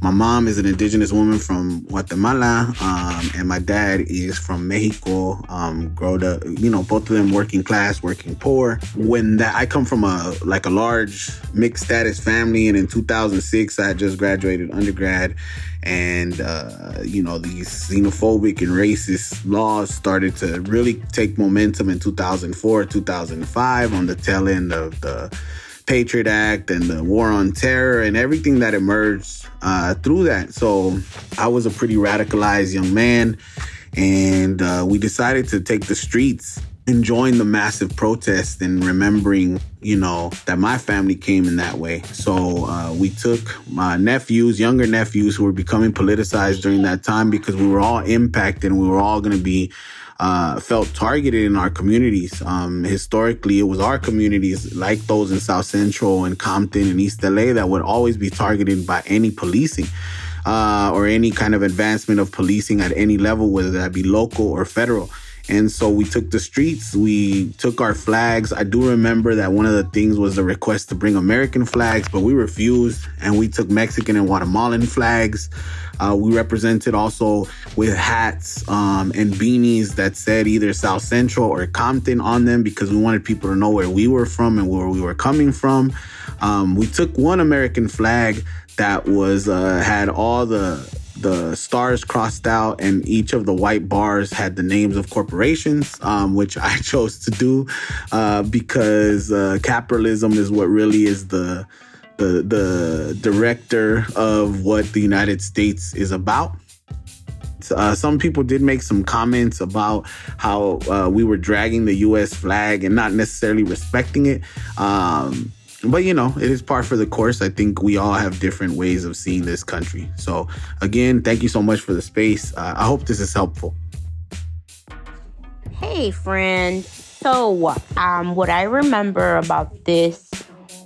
My mom is an indigenous woman from Guatemala, um, and my dad is from Mexico. Um, growed up, you know, both of them working class, working poor. When that, I come from a like a large mixed status family, and in 2006, I just graduated undergrad, and uh, you know these xenophobic and racist laws started to really take momentum in 2004, 2005 on the tail end of the Patriot Act and the war on terror and everything that emerged uh, through that. So I was a pretty radicalized young man, and uh, we decided to take the streets and join the massive protest and remembering, you know, that my family came in that way. So uh, we took my nephews, younger nephews who were becoming politicized during that time because we were all impacted and we were all going to be uh, felt targeted in our communities. Um, historically, it was our communities like those in South Central and Compton and East LA that would always be targeted by any policing uh, or any kind of advancement of policing at any level, whether that be local or federal. And so we took the streets, we took our flags. I do remember that one of the things was the request to bring American flags, but we refused and we took Mexican and Guatemalan flags. Uh, we represented also with hats um, and beanies that said either South Central or Compton on them because we wanted people to know where we were from and where we were coming from. Um, we took one American flag that was uh, had all the the stars crossed out, and each of the white bars had the names of corporations, um, which I chose to do uh, because uh, capitalism is what really is the the the director of what the United States is about. Uh, some people did make some comments about how uh, we were dragging the U.S. flag and not necessarily respecting it. Um, but you know, it is part for the course. I think we all have different ways of seeing this country. So again, thank you so much for the space. Uh, I hope this is helpful. Hey, friend. So, um, what I remember about this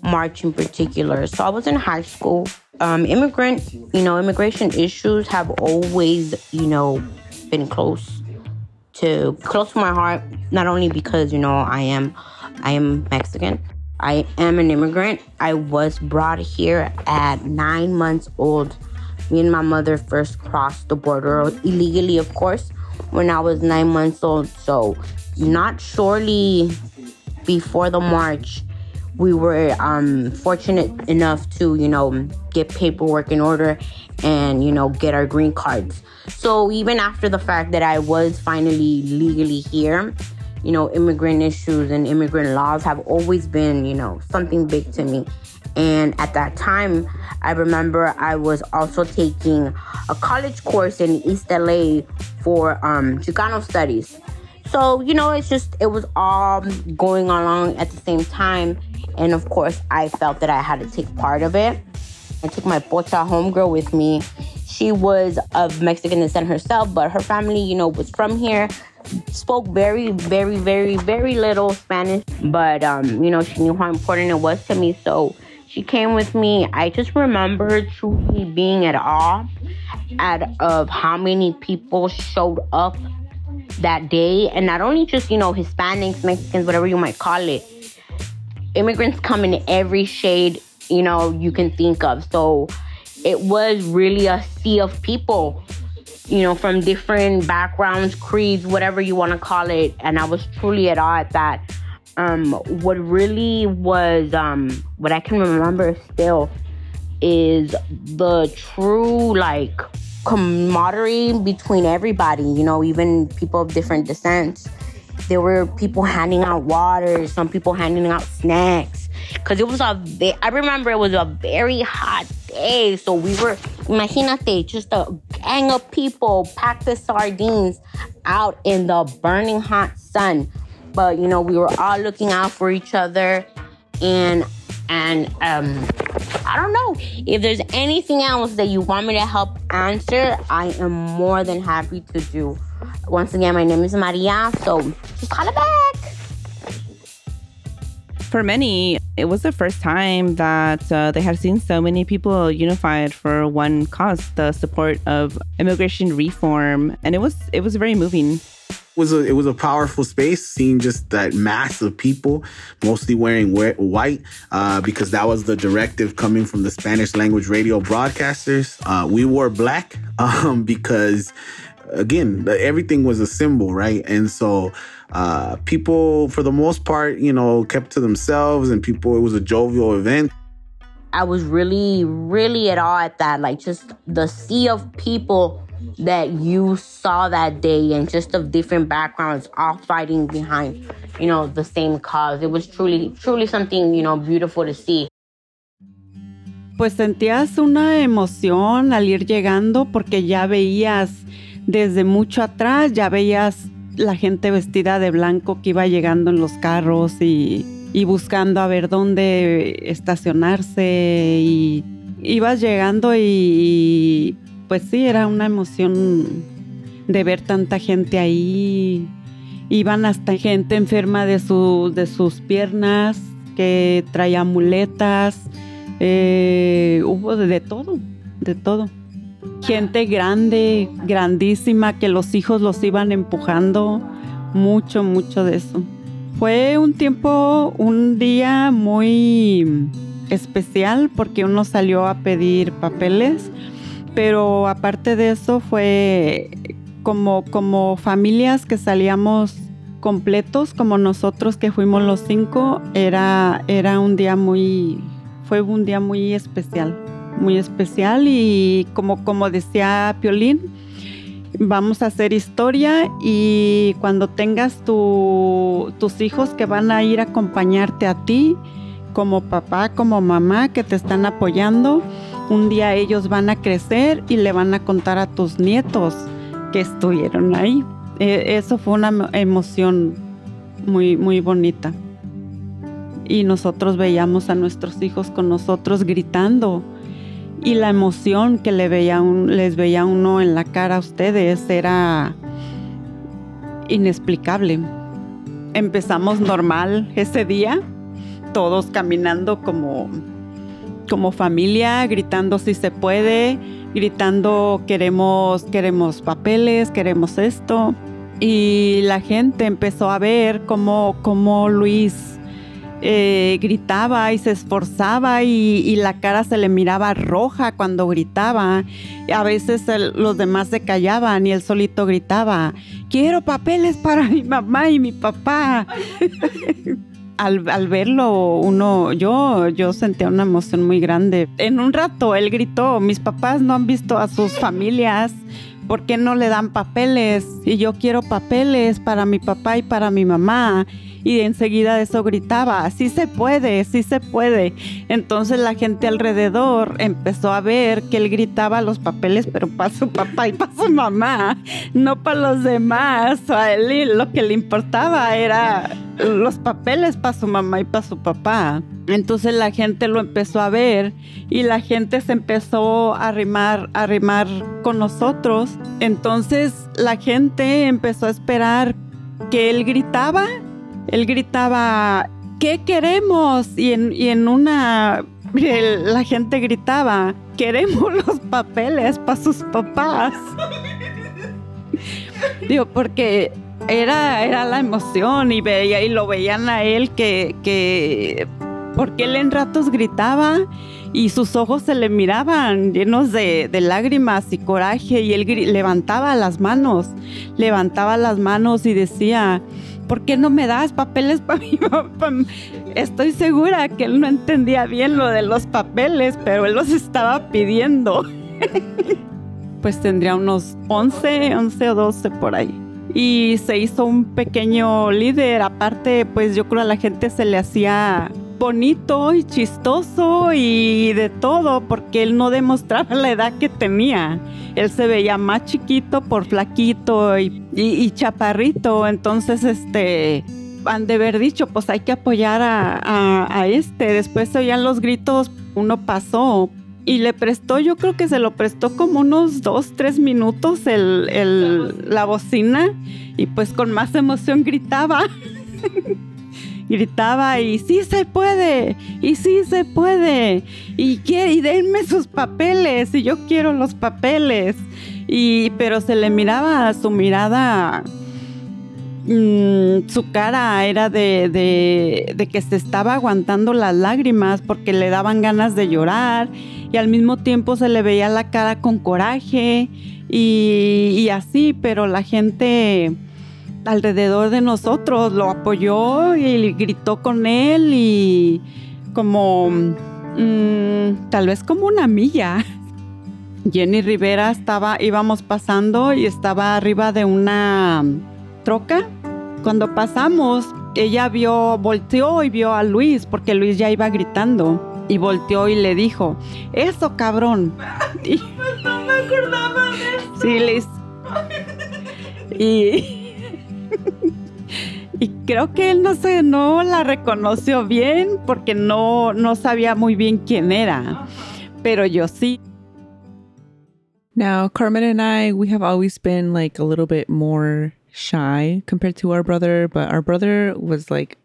march in particular. So, I was in high school. Um, immigrant, you know, immigration issues have always, you know, been close to close to my heart. Not only because you know I am, I am Mexican. I am an immigrant. I was brought here at nine months old. Me and my mother first crossed the border illegally, of course, when I was nine months old. So, not shortly before the march, we were um, fortunate enough to, you know, get paperwork in order and, you know, get our green cards. So, even after the fact that I was finally legally here, you know, immigrant issues and immigrant laws have always been, you know, something big to me. And at that time, I remember I was also taking a college course in East LA for um, Chicano studies. So, you know, it's just, it was all going along at the same time. And of course, I felt that I had to take part of it. I took my pocha homegirl with me. She was of Mexican descent herself, but her family, you know, was from here spoke very, very, very, very little Spanish, but um, you know, she knew how important it was to me. So she came with me. I just remember truly being at awe at of how many people showed up that day, and not only just you know Hispanics, Mexicans, whatever you might call it. Immigrants come in every shade you know you can think of. So it was really a sea of people you know, from different backgrounds, creeds, whatever you want to call it. And I was truly at awe at that. Um, what really was, um, what I can remember still is the true, like, camaraderie between everybody, you know, even people of different descents. There were people handing out water, some people handing out snacks. Cause it was a, I remember it was a very hot day. So we were, imagínate, just a gang of people packed the sardines out in the burning hot sun. But, you know, we were all looking out for each other. And, and, um, I don't know. If there's anything else that you want me to help answer, I am more than happy to do. Once again, my name is Maria, so just call it back. For many, it was the first time that uh, they had seen so many people unified for one cause, the support of immigration reform, and it was it was very moving was a it was a powerful space seeing just that mass of people mostly wearing white uh, because that was the directive coming from the Spanish language radio broadcasters. Uh, we wore black um, because again everything was a symbol, right? And so uh, people, for the most part, you know, kept to themselves, and people. It was a jovial event. I was really, really at awe at that. Like just the sea of people that you saw that day, and just of different backgrounds, all fighting behind, you know, the same cause. It was truly, truly something, you know, beautiful to see. Pues sentías una emoción al ir llegando porque ya veías desde mucho atrás, ya veías la gente vestida de blanco que iba llegando en los carros y, buscando a ver dónde estacionarse y ibas llegando y, pues sí, era una emoción de ver tanta gente ahí. Iban hasta gente enferma de, de sus piernas, que traía muletas, eh, hubo de todo, de todo gente grande, grandísima, que los hijos los iban empujando, mucho, mucho de eso. Fue un tiempo, un día muy especial porque uno salió a pedir papeles, pero aparte de eso fue como, como familias que salíamos completos, como nosotros que fuimos los cinco, era, era un día muy, fue un día muy especial. Muy especial y como, como decía Piolín, vamos a hacer historia y cuando tengas tu, tus hijos que van a ir a acompañarte a ti, como papá, como mamá, que te están apoyando, un día ellos van a crecer y le van a contar a tus nietos que estuvieron ahí. E, eso fue una emoción muy, muy bonita. Y nosotros veíamos a nuestros hijos con nosotros gritando y la emoción que le veía les veía uno en la cara a ustedes era inexplicable. Empezamos normal ese día, todos caminando como, como familia, gritando si se puede, gritando queremos, queremos papeles, queremos esto. Y la gente empezó a ver cómo, cómo Luis eh, gritaba y se esforzaba y, la cara se le miraba roja cuando gritaba. A veces los demás se callaban y él solito gritaba, quiero papeles para mi mamá y mi papá. al, verlo, uno, yo, yo sentía una emoción muy grande. En un rato él gritó, mis papás no han visto a sus familias. ¿Por qué no le dan papeles? Y yo quiero papeles para mi papá y para mi mamá y enseguida de eso gritaba, sí se puede, sí se puede. Entonces la gente alrededor empezó a ver que él gritaba los papeles, pero para su papá y para su mamá, no para los demás. A él lo que le importaba era los papeles para su mamá y para su papá. Entonces la gente lo empezó a ver y la gente se empezó a arrimar, a arrimar con nosotros. Entonces la gente empezó a esperar que él gritaba él gritaba, ¿qué queremos? Y en, una, la gente gritaba, queremos los papeles para sus papás. Digo, porque era, era la emoción y veía y lo veían a él que, que porque él en ratos gritaba y sus ojos se le miraban llenos de, de, lágrimas y coraje y él levantaba las manos, levantaba las manos y decía, ¿por qué no me das papeles para mi papá? Estoy segura que él no entendía bien lo de los papeles, pero él los estaba pidiendo. pues tendría unos 11, 11 o 12 por ahí. Y se hizo un pequeño líder. Aparte, pues yo creo a la gente se le hacía bonito y chistoso y de todo, porque él no demostraba la edad que tenía. Él se veía más chiquito por flaquito y, chaparrito, entonces este han de haber dicho, pues hay que apoyar a, este. Después se oían los gritos, uno pasó y le prestó, yo creo que se lo prestó como unos dos, tres minutos el, la bocina y pues con más emoción gritaba. gritaba y sí se puede, y sí se puede, y, quiere, y denme sus papeles, y yo quiero los papeles. Y, pero se le miraba su mirada, mm, su cara era de, de, que se estaba aguantando las lágrimas porque le daban ganas de llorar y al mismo tiempo se le veía la cara con coraje y, y así, pero la gente alrededor de nosotros, lo apoyó y gritó con él y como mm, tal vez como una milla. Jenny Rivera estaba, íbamos pasando y estaba arriba de una troca. Cuando pasamos, ella vio, volteó y vio a Luis, porque Luis ya iba gritando. Y volteó y le dijo, eso cabrón. no me acordaba de eso. Sí, Liz. Y y creo que él no se no la reconoció bien porque no no sabía muy bien quién era. Pero yo sí. Now, Carmen and I, we have always been like a little bit more shy compared to our brother, but our brother was like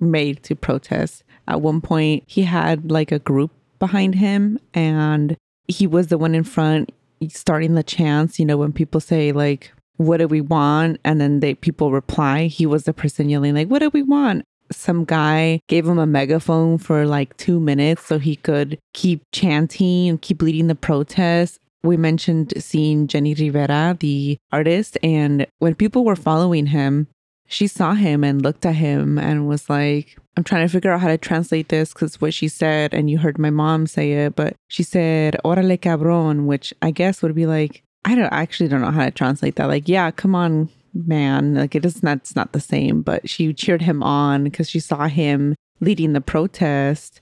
made to protest. At one point, he had like a group behind him and he was the one in front starting the chants, you know, when people say like what do we want? And then they people reply. He was the person yelling like, what do we want? Some guy gave him a megaphone for like two minutes so he could keep chanting and keep leading the protest. We mentioned seeing Jenni Rivera, the artist, and when people were following him, she saw him and looked at him and was like, I'm trying to figure out how to translate this because what she said, and you heard my mom say it, but she said, Órale cabrón, which I guess would be like, I don't I actually don't know how to translate that. Like, yeah, come on, man. Like it is not it's not the same, but she cheered him on because she saw him leading the protest.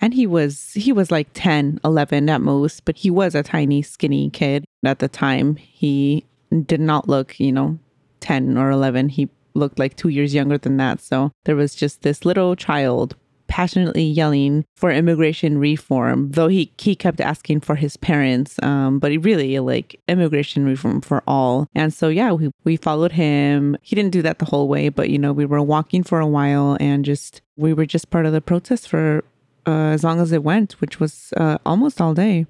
And he was he was like 10, 11 at most, but he was a tiny skinny kid at the time. He did not look, you know, 10 or 11. He looked like 2 years younger than that. So there was just this little child passionately yelling for immigration reform, though he, he kept asking for his parents. Um, but he really like immigration reform for all. And so, yeah, we, we followed him. He didn't do that the whole way, but you know, we were walking for a while and just, we were just part of the protest for uh, as long as it went, which was uh, almost all day.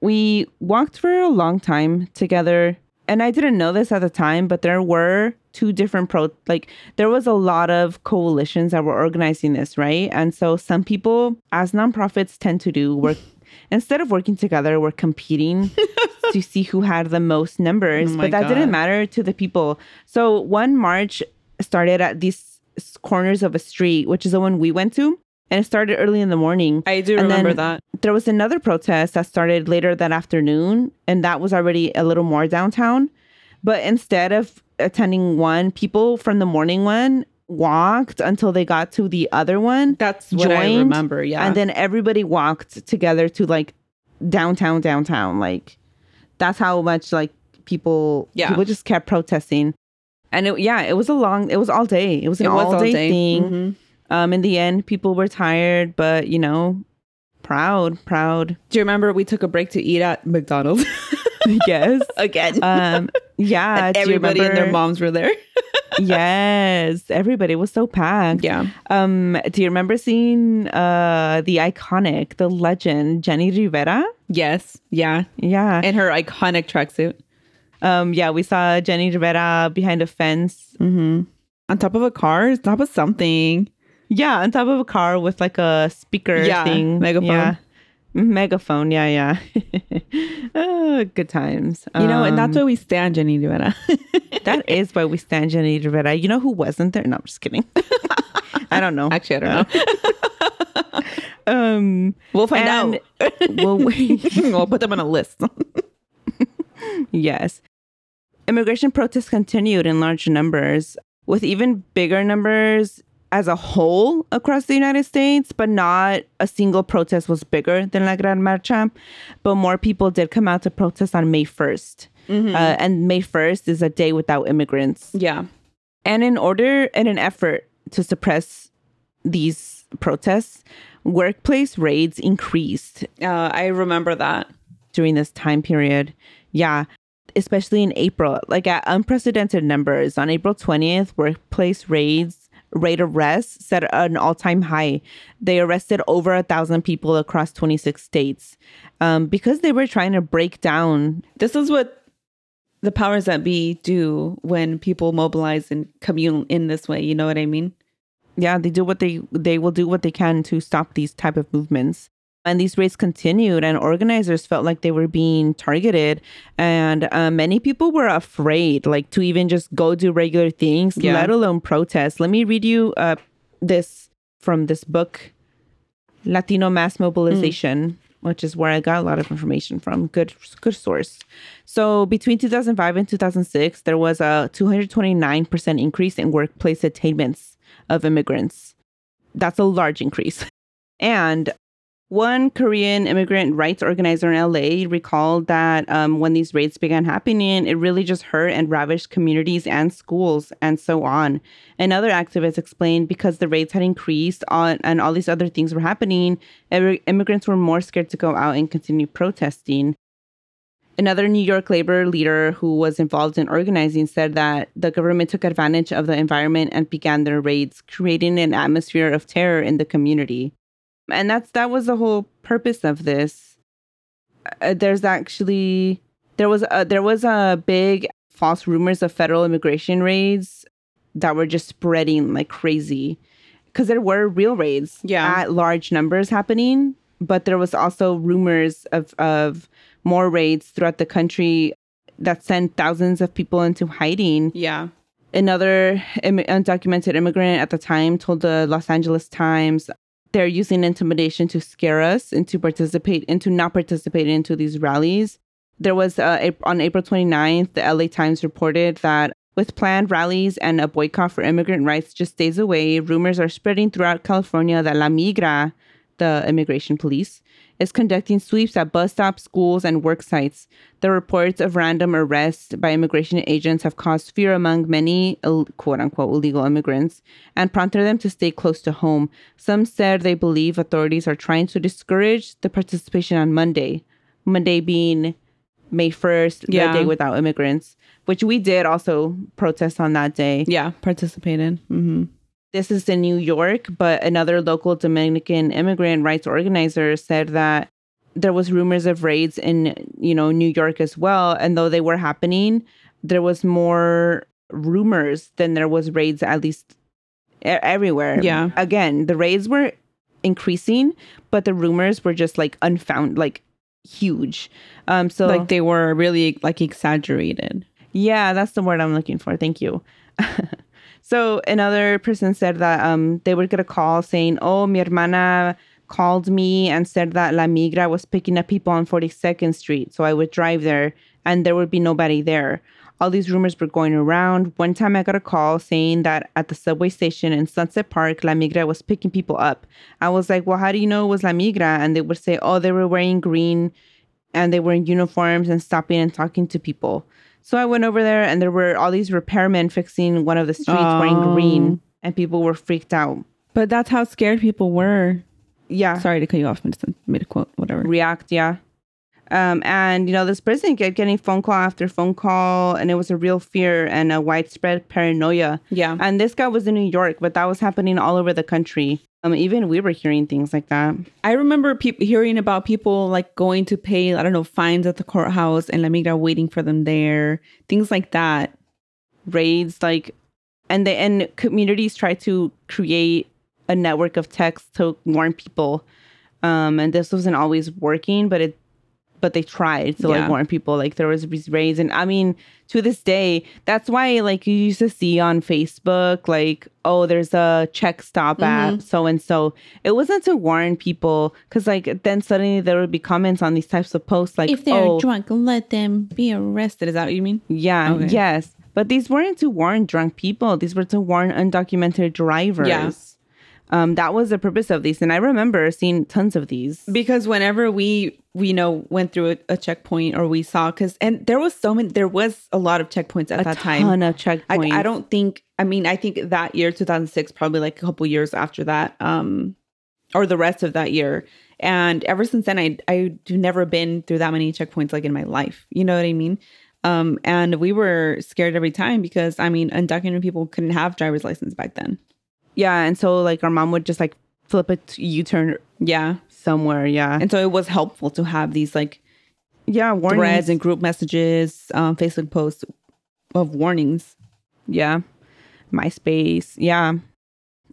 We walked for a long time together. And I didn't know this at the time, but there were two different pro like there was a lot of coalitions that were organizing this, right? And so some people, as nonprofits tend to do, were instead of working together, were competing to see who had the most numbers. Oh but that God. didn't matter to the people. So one march started at these corners of a street, which is the one we went to. And it started early in the morning. I do And remember then that. There was another protest that started later that afternoon, and that was already a little more downtown. But instead of attending one, people from the morning one walked until they got to the other one. That's what I remember, yeah. And then everybody walked together to like downtown, downtown. Like that's how much like people Yeah. people just kept protesting. And it, yeah, it was a long, it was all day. It was an It was all, all day, day. thing. Mhm. Um, in the end, people were tired, but you know, proud, proud. Do you remember we took a break to eat at McDonald's? yes, Again. Um, yeah, and do you everybody and their moms were there. yes, everybody was so packed. Yeah. Um, do you remember seeing uh the iconic, the legend Jenni Rivera? Yes. Yeah. Yeah. In her iconic tracksuit. Um, yeah, we saw Jenni Rivera behind a fence. Mm-hmm. On top of a car, on top of something. Yeah, on top of a car with like a speaker Yeah, thing. megaphone. Yeah. Megaphone, yeah, yeah. oh, good times. You know, and that's Um, why we stand Jenni Rivera. that is why we stand Jenni Rivera. You know who wasn't there? No, I'm just kidding. I don't know. Actually, I don't know. Um, we'll find out. well, we, we'll put them on a list. yes. Immigration protests continued in large numbers, with even bigger numbers as a whole across the United States, but not a single protest was bigger than La Gran Marcha. But more people did come out to protest on May 1st. Mhm. Uh, and May 1st is a day without immigrants. yeah. And in order, in an effort to suppress these protests, workplace raids increased Uh, I remember that. during this time period. Yeah, especially in April, like at unprecedented numbers. On April 20th, workplace raids, rate of arrests set an all time high. They arrested over a thousand people across 26 states um, because they were trying to break down. This is what the powers that be do when people mobilize and commune in this way. You know what I mean? Yeah, they do what they they will do what they can to stop these type of movements. And these raids continued, and organizers felt like they were being targeted, and uh, many people were afraid, like to even just go do regular things, Yeah. let alone protest. Let me read you uh, this from this book, Latino Mass Mobilization, which is where I got a lot of information from. Good, good source. So between 2005 and 2006, there was a 229% increase in workplace attainments of immigrants. That's a large increase. And one Korean immigrant rights organizer in LA recalled that um, when these raids began happening, it really just hurt and ravished communities and schools and so on. Another activist explained because the raids had increased on, and all these other things were happening, immigrants were more scared to go out and continue protesting. Another New York labor leader who was involved in organizing said that the government took advantage of the environment and began their raids, creating an atmosphere of terror in the community. And that's that was the whole purpose of this. Uh, there's actually there was a, there was a big false rumors of federal immigration raids that were just spreading like crazy because there were real raids Yeah. at large numbers happening, but there was also rumors of of more raids throughout the country that sent thousands of people into hiding. Yeah. Another Im- undocumented immigrant at the time told the Los Angeles Times they're using intimidation to scare us into participate into not participating into these rallies. There was uh, on April 29th, the LA Times reported that with planned rallies and a boycott for immigrant rights just days away, rumors are spreading throughout California that La Migra, the immigration police, is conducting sweeps at bus stops, schools, and work sites. The reports of random arrests by immigration agents have caused fear among many quote unquote illegal immigrants and prompted them to stay close to home. Some said they believe authorities are trying to discourage the participation on Monday, Monday being May 1st, Yeah. the day without immigrants, which we did also protest on that day. Yeah, participated. hmm This is in New York, but another local Dominican immigrant rights organizer said that there was rumors of raids in, you know, New York as well, and though they were happening, there was more rumors than there was raids at least everywhere. Yeah. Again, the raids were increasing, but the rumors were just like unfound like huge. Um so like they were really like exaggerated. yeah, that's the word I'm looking for. Thank you. so another person said that um they would get a call saying, "Oh, mi hermana called me and said that La Migra was picking up people on 42nd Street." So I would drive there and there would be nobody there. All these rumors were going around. One time I got a call saying that at the subway station in Sunset Park, La Migra was picking people up. I was like, "Well, how do you know it was La Migra?" And they would say, "Oh, they were wearing green and they were in uniforms and stopping and talking to people." So I went over there and there were all these repairmen fixing one of the streets wearing Oh. green and people were freaked out. But that's how scared people were. Yeah. Sorry to cut you off, Made a quote, whatever. React, yeah. Um, and you know, this person kept getting phone call after phone call, and it was a real fear and a widespread paranoia. Yeah. And this guy was in New York, but that was happening all over the country. Um, even we were hearing things like that. I remember peop hearing about people like going to pay, I don't know, fines at the courthouse and La Migra waiting for them there, things like that. Raids, like, and the and communities try to create a network of texts to warn people. Um, and this wasn't always working, but it but they tried to Yeah. like warn people. Like there was these raids, and I mean, to this day, that's why like you used to see on Facebook, like, oh, there's a check stop Mm-hmm. app, so and so. It wasn't to warn people, because like then suddenly there would be comments on these types of posts, like, if they're oh, drunk, let them be arrested. Is that what you mean? yeah, Okay. yes. But these weren't to warn drunk people. These were to warn undocumented drivers. Yeah. Um, that was the purpose of these. And I remember seeing tons of these. Because whenever we, we you know, went through a, a checkpoint or we saw, because, and there was so many, there was a lot of checkpoints at A that time. ton of checkpoints. I, I don't think, I mean, I think that year, 2006, probably like a couple years after that, um, or the rest of that year. And ever since then, I, I've never been through that many checkpoints like in my life. You know what I mean? Um, and we were scared every time because, I mean, undocumented people couldn't have driver's license back then. Yeah. And so like our mom would just like flip a U turn Yeah. somewhere. Yeah. And so it was helpful to have these like yeah. Warnings. threads and group messages, um, Facebook posts of warnings. Yeah. MySpace. Yeah.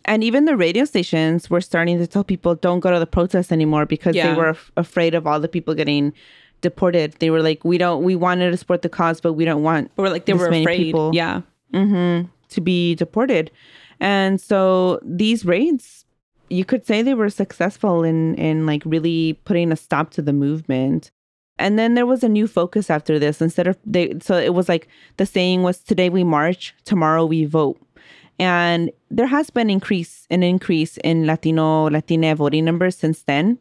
And even the radio stations were starting to tell people don't go to the protests anymore because Yeah. they were af- afraid of all the people getting deported. They were like, we don't, we wanted to support the cause, but we don't want Or like they were afraid. people Yeah. mhm, to be deported. And so these raids, you could say they were successful in in like really putting a stop to the movement. And then there was a new focus after this. Instead of they, so it was like the saying was today we march, tomorrow we vote. And there has been increase an increase in Latino Latina voting numbers since then.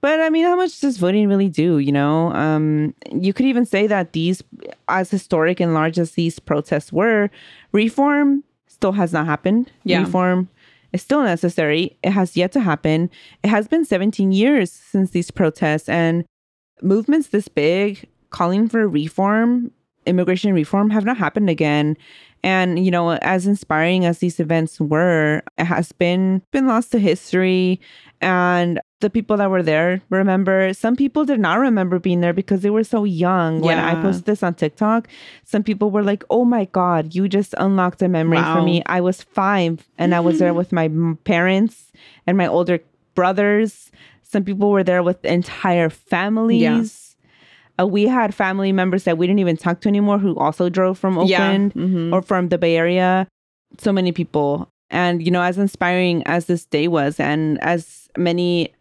But I mean, how much does voting really do? You know, um, you could even say that these, as historic and large as these protests were, reform still has not happened. Yeah. Reform is still necessary. It has yet to happen. It has been 17 years since these protests, and movements this big calling for reform, immigration reform, have not happened again. And you know, as inspiring as these events were, it has been been lost to history. And the people that were there remember. Some people did not remember being there because they were so young. When I posted this on TikTok, some people were like, "Oh my god, you just unlocked a memory for me. I was five and I was there with my parents and my older brothers. Some people were there with entire families." Uh, we had family members that we didn't even talk to anymore who also drove from Yeah. Oakland Mhm. or from the Bay Area. So many people. And, you know, as inspiring as this day was, and as many,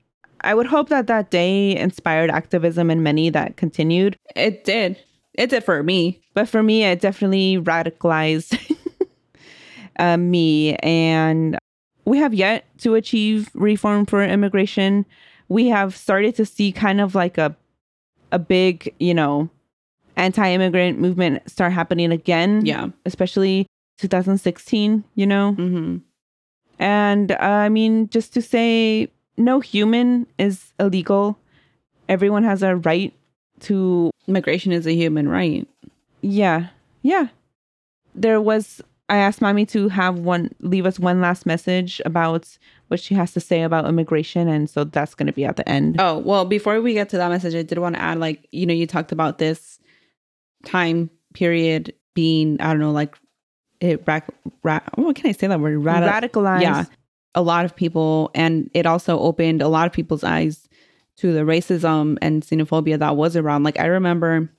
I would hope that that day inspired activism in many that continued. It did. It did for me. But for me, it definitely radicalized uh, me. And we have yet to achieve reform for immigration. We have started to see kind of like a a big, you know, anti-immigrant movement start happening again. Yeah. especially 2016. You know, Mm-hmm. and uh, I mean, just to say, no human is illegal. Everyone has a right to Immigration is a human right. yeah. Yeah. There was I asked mommy to have one leave us one last message about what she has to say about immigration and so that's going to be at the end. Oh, well, before we get to that message, I did want to add like, you know, you talked about this time period being, I don't know, like it rac- ra- what can I say that word? Radi- Radicalized. Yeah. A lot of people and it also opened a lot of people's eyes to the racism and xenophobia that was around. Like I remember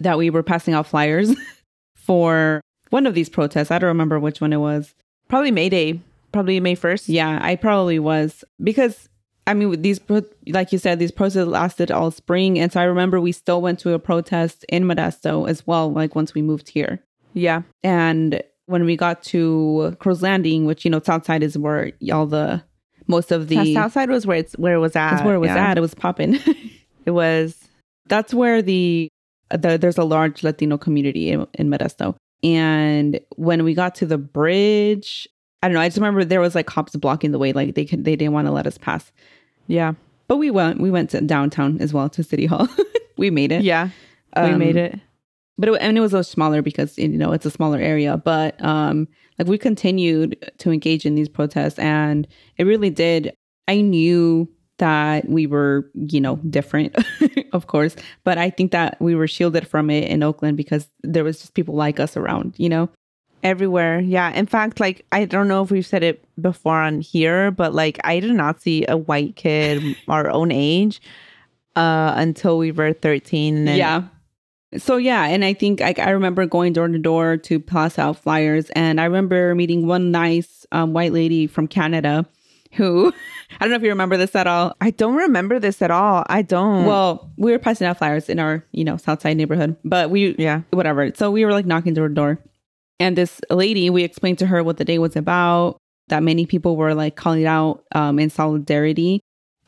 that we were passing out flyers for one of these protests. I don't remember which one it was. Probably May Day. Probably May 1st. Yeah, I probably was because I mean these like you said these protests lasted all spring and so I remember we still went to a protest in Modesto as well like once we moved here. Yeah. And when we got to Crow's Landing, which you know Southside is where all the most of the The Southside was where it's where it was at. that's where it was yeah. at. It was popping. It was that's where the, the there's a large Latino community in, in Modesto. And when we got to the bridge, I don't know. I just remember there was like cops blocking the way, like they could they didn't want to let us pass. yeah. But we went we went to downtown as well to City Hall. we made it. Yeah. we Um, made it. But it, and it was a smaller because you know it's a smaller area. But um, like we continued to engage in these protests, and it really did. I knew that we were, you know, different, of course, but I think that we were shielded from it in Oakland because there was just people like us around, you know. Everywhere. Yeah. In fact, like I don't know if we've said it before on here, but like I did not see a white kid our own age uh until we were 13 and yeah. So yeah, and I think like I remember going door to door to pass out flyers, and I remember meeting one nice um, white lady from Canada, who I don't know if you remember this at all. I don't remember this at all. I don't. Well, we were passing out flyers in our, you know, Southside neighborhood, but we, yeah. whatever. So we were like knocking door to door. And this lady, we explained to her what the day was about, that many people were like calling out um, in solidarity.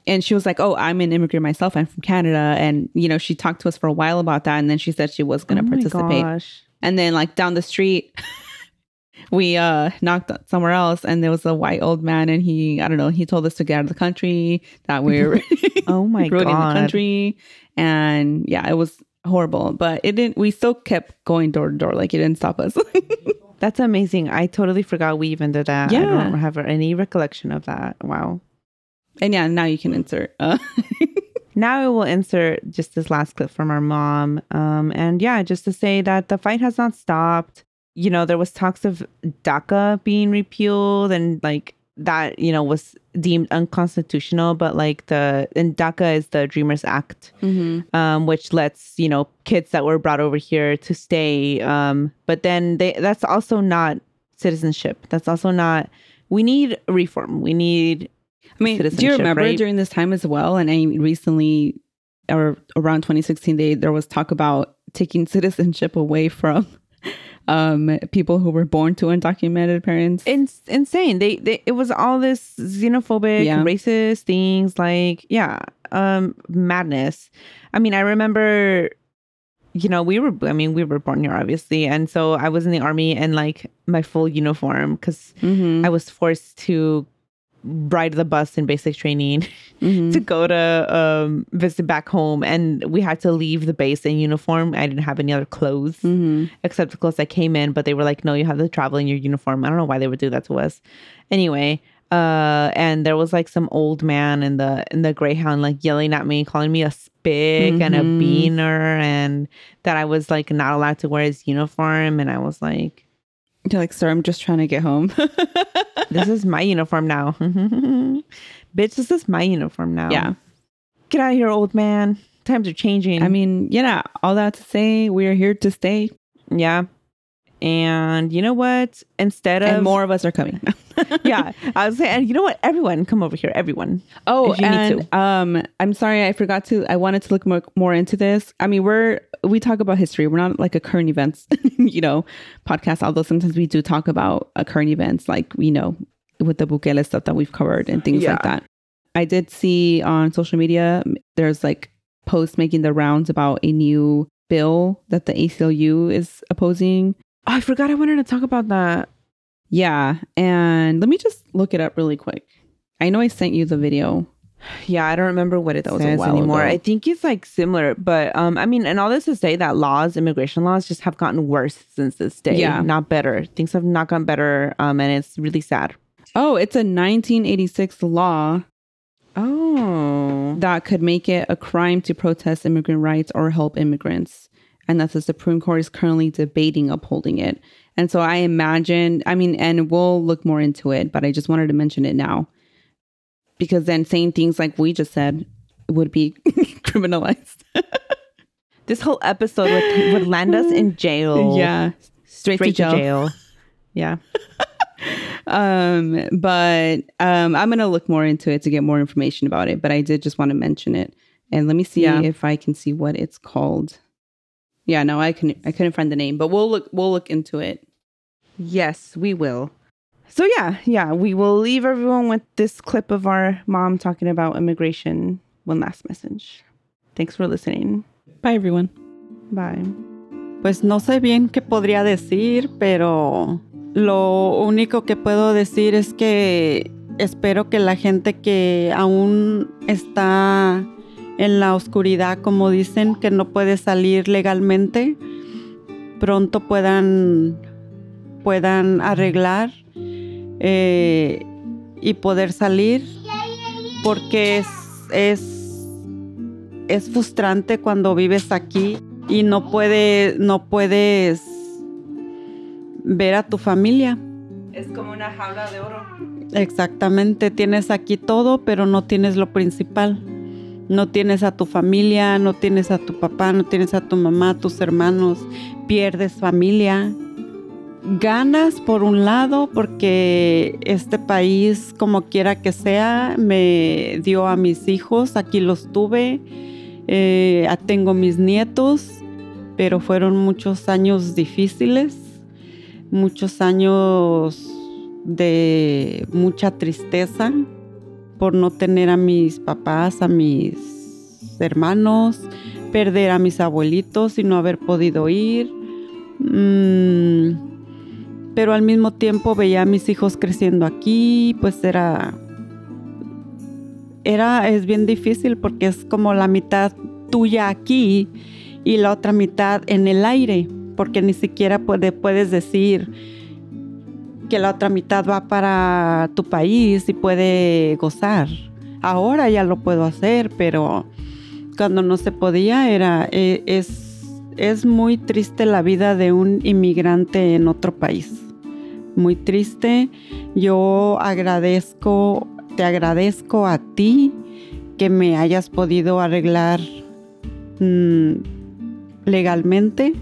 And she was like, Oh, I'm an immigrant myself. I'm from Canada. And, you know, she talked to us for a while about that. And then she said she was going Oh to my participate. gosh. And then, like, down the street, we uh knocked somewhere else and there was a white old man and he i don't know he told us to get out of the country that we're Oh my god. the country and yeah it was horrible but it didn't we still kept going door to door like it didn't stop us That's amazing. I totally forgot we even did that. I don't have any recollection of that. Wow. And yeah now you can insert uh Now I will insert just this last clip from our mom. Um, and yeah, just to say that the fight has not stopped. You know, there was talks of DACA being repealed and like that, you know, was deemed unconstitutional, but like the and DACA is the Dreamers Act, um, which lets, you know, kids that were brought over here to stay. Um, but then they that's also not citizenship. That's also not we need reform. We need i mean do you remember right? during this time as well and i recently or around 2016 they there was talk about taking citizenship away from um people who were born to undocumented parents it's insane. They, they it was all this xenophobic, Yeah. racist things like yeah, um madness. I mean, I remember you know, we were I mean, we were born here obviously, and so I was in the army in like my full uniform cuz Mhm. I was forced to ride the bus in basic training Mhm. to go to um visit back home and we had to leave the base in uniform. I didn't have any other clothes Mhm. except the clothes I came in, but they were like, no, you have to travel in your uniform. I don't know why they would do that to us. Anyway, uh, and there was like some old man in the in the Greyhound like yelling at me, calling me a spick and a Mhm. beaner, and that I was like not allowed to wear his uniform. And I was like, You're like, sir, I'm just trying to get home. this is my uniform now, bitch. This is my uniform now. Yeah. get out of here, old man. times are changing. I mean, yeah, all that to say, we are here to stay. yeah. And you know what? Instead of And more of us are coming. yeah, I was saying, and you know what? Everyone, come over here. Everyone. Oh, If you need and um, I'm sorry, I forgot to. I wanted to look more, more into this. I mean, we're we talk about history. We're not like a current events, you know, podcast. Although sometimes we do talk about uh, current events, like you know, with the Bukele stuff that we've covered and things Yeah. like that. I did see on social media there's like posts making the rounds about a new bill that the ACLU is opposing. Oh, I forgot I wanted to talk about that. Yeah, and let me just look it up really quick. I know I sent you the video. Yeah, I don't remember what it That was a says while anymore. ago. I think it's like similar, but um, I mean, and all this to say that laws, immigration laws, just have gotten worse since this day. Yeah. not better. Things have not gotten better, um, and it's really sad. Oh, it's a 1986 law Oh, that could make it a crime to protest immigrant rights or help immigrants. And that the Supreme Court is currently debating upholding it. And so I imagine, I mean, and we'll look more into it, but I just wanted to mention it now. Because then saying things like we just said would be criminalized. this whole episode would, would land us in jail. Yeah. Straight, straight to jail. Yeah. um but um i'm gonna look more into it to get more information about it but i did just want to mention it and let me see Yeah. if i can see what it's called yeah no i can't. i couldn't find the name but we'll look we'll look into it Yes, we will. So yeah, yeah, we will leave everyone with this clip of our mom talking about immigration. One last message. Thanks for listening. bye everyone Bye. Pues no sé bien qué podría decir, pero lo único que puedo decir es que espero que la gente que aún está en la oscuridad, como dicen, que no puede salir legalmente, pronto puedan, puedan arreglar eh, y poder salir, porque es, es, es frustrante cuando vives aquí y no puede, no puedes ver a tu familia. Es como una jaula de oro. Exactamente, tienes aquí todo, pero no tienes lo principal. No tienes a tu familia, no tienes a tu papá, no tienes a tu mamá, a tus hermanos, pierdes familia. Ganas por un lado porque este país, como quiera que sea, me dio a mis hijos, aquí los tuve, eh, tengo mis nietos, pero fueron muchos años difíciles, muchos años de mucha tristeza por no tener a mis papás, a mis hermanos, perder a mis abuelitos y no haber podido ir. Mm, pero al mismo tiempo veía a mis hijos creciendo aquí, pues era era es bien difícil porque es como la mitad tuya aquí y la otra mitad en el aire, porque ni siquiera puede, puedes decir que la otra mitad va para tu país y puede gozar. Ahora ya lo puedo hacer, pero cuando no se podía era eh, es es muy triste la vida de un inmigrante en otro país. Muy triste. Yo agradezco, te agradezco a ti que me hayas podido arreglar mm, legalmente.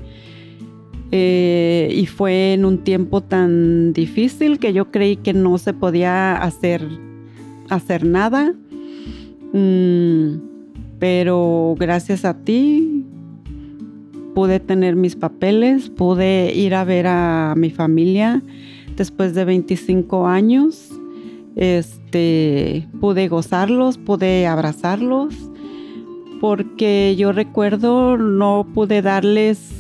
Eh, y fue en un tiempo tan difícil que yo creí que no se podía hacer, hacer nada. Mm, pero gracias a ti pude tener mis papeles, pude ir a ver a mi familia después de 25 años. Este, pude gozarlos, pude abrazarlos, porque yo recuerdo no pude darles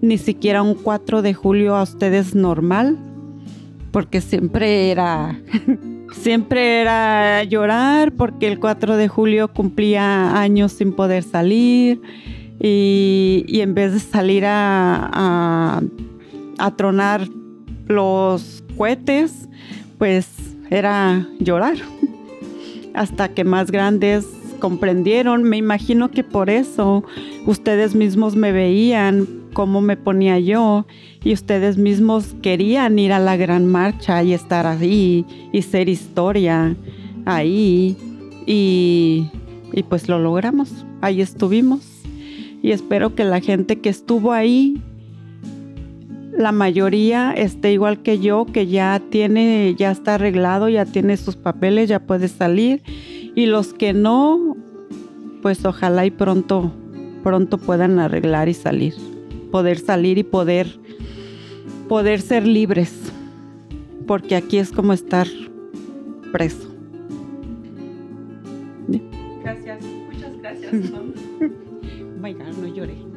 ni siquiera un 4 de julio a ustedes normal, porque siempre era siempre era llorar porque el 4 de julio cumplía años sin poder salir y, y en vez de salir a, a, a tronar los cohetes, pues era llorar. Hasta que más grandes comprendieron, me imagino que por eso ustedes mismos me veían cómo me ponía yo y ustedes mismos querían ir a la gran marcha y estar ahí y ser historia ahí y, y pues lo logramos. Ahí estuvimos y espero que la gente que estuvo ahí, la mayoría esté igual que yo, que ya tiene, ya está arreglado, ya tiene sus papeles, ya puede salir y los que no, pues ojalá y pronto, pronto puedan arreglar y salir, poder salir y poder, poder ser libres, porque aquí es como estar preso. Gracias, muchas gracias. No lloré.